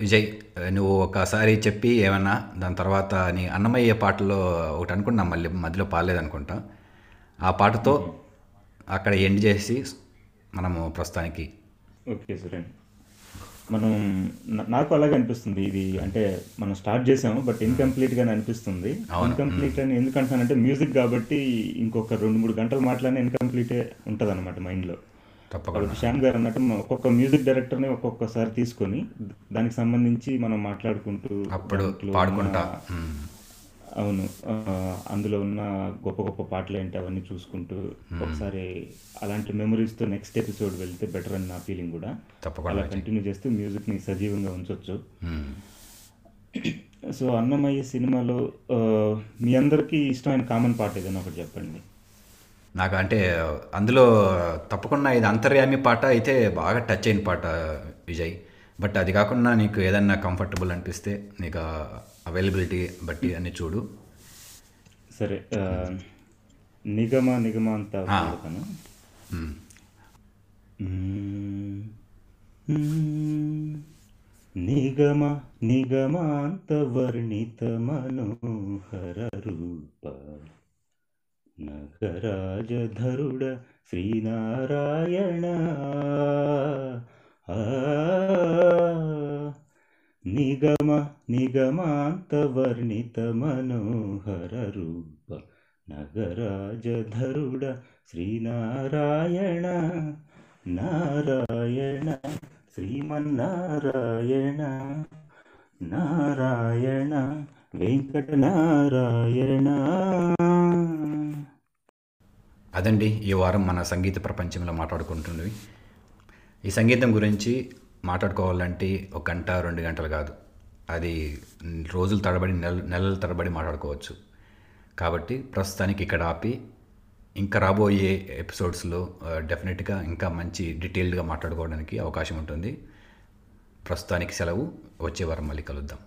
Vijay నువ్వు ఒకసారి చెప్పి ఏమన్నా దాని తర్వాత నీ అన్నమయ్య పాటలో ఒకటి అనుకున్నా మళ్ళీ మధ్యలో పాలేదనుకుంటా ఆ పాటతో అక్కడ ఎండ్ చేసి మనము ప్రస్తుతానికి ఓకే సరే. మనం నాకు అలాగే అనిపిస్తుంది ఇది. అంటే మనం స్టార్ట్ చేసాము బట్ ఇన్కంప్లీట్ గానే అనిపిస్తుంది. ఇన్కంప్లీట్ అని ఎందుకంటానంటే మ్యూజిక్ కాబట్టి ఇంకొక రెండు మూడు గంటలు మాట్లాడినా ఇన్కంప్లీటే ఉంటుంది అనమాట మైండ్లో. తప్పకుండా. శ్యామ్ గారు అన్నట్టు ఒక్కొక్క మ్యూజిక్ డైరెక్టర్ని ఒక్కొక్కసారి తీసుకొని దానికి సంబంధించి మనం మాట్లాడుకుంటూ అప్పుడు పాడుకుంటా. అవును. అందులో ఉన్న గొప్ప గొప్ప పాటలు ఏంటి అవన్నీ చూసుకుంటూ ఒకసారి అలాంటి మెమరీస్తో నెక్స్ట్ ఎపిసోడ్ వెళ్తే బెటర్ అని నా ఫీలింగ్ కూడా. తప్పకుండా అలా కంటిన్యూ చేస్తూ మ్యూజిక్ని సజీవంగా ఉంచవచ్చు. సో అన్నమయ్య సినిమాలో మీ అందరికీ ఇష్టమైన కామన్ పాట ఏదైనా ఒకటి చెప్పండి. నాకు అంటే అందులో తప్పకుండా ఇది అంతర్యామి పాట అయితే బాగా టచ్ అయిన పాట విజయ్. బట్ అది కాకుండా నీకు ఏదన్నా కంఫర్టబుల్ అనిపిస్తే నీకు అవైలబిలిటీ బట్టి అన్ని చూడు. సరే నిగమ నిగమ అంత. నిగమ నిగమాంత వర్ణిత మనోహర రూప. నగరాజధరుడ శ్రీనారాయణ ఆ, నిగమ నిగమాంత వర్ణిత మనోహర రూప నగరాజధరుడ శ్రీనారాయణ నారాయణ శ్రీమన్నారాయణ నారాయణ వెంకట నారాయణ అదండి ఈ వారం మన సంగీత ప్రపంచంలో మాట్లాడుకుంటున్నవి. ఈ సంగీతం గురించి మాట్లాడుకోవాలంటే ఒక గంట రెండు గంటలు కాదు. అది రోజులు తడబడి నెల నెలల తడబడి మాట్లాడుకోవచ్చు. కాబట్టి ప్రస్తుతానికి ఇక్కడ ఆపి ఇంకా రాబోయే ఎపిసోడ్స్లో డెఫినెట్గా ఇంకా మంచి డీటెయిల్డ్గా మాట్లాడుకోవడానికి అవకాశం ఉంటుంది. ప్రస్తుతానికి సెలవు. వచ్చే వారం మళ్ళీ కలుద్దాం.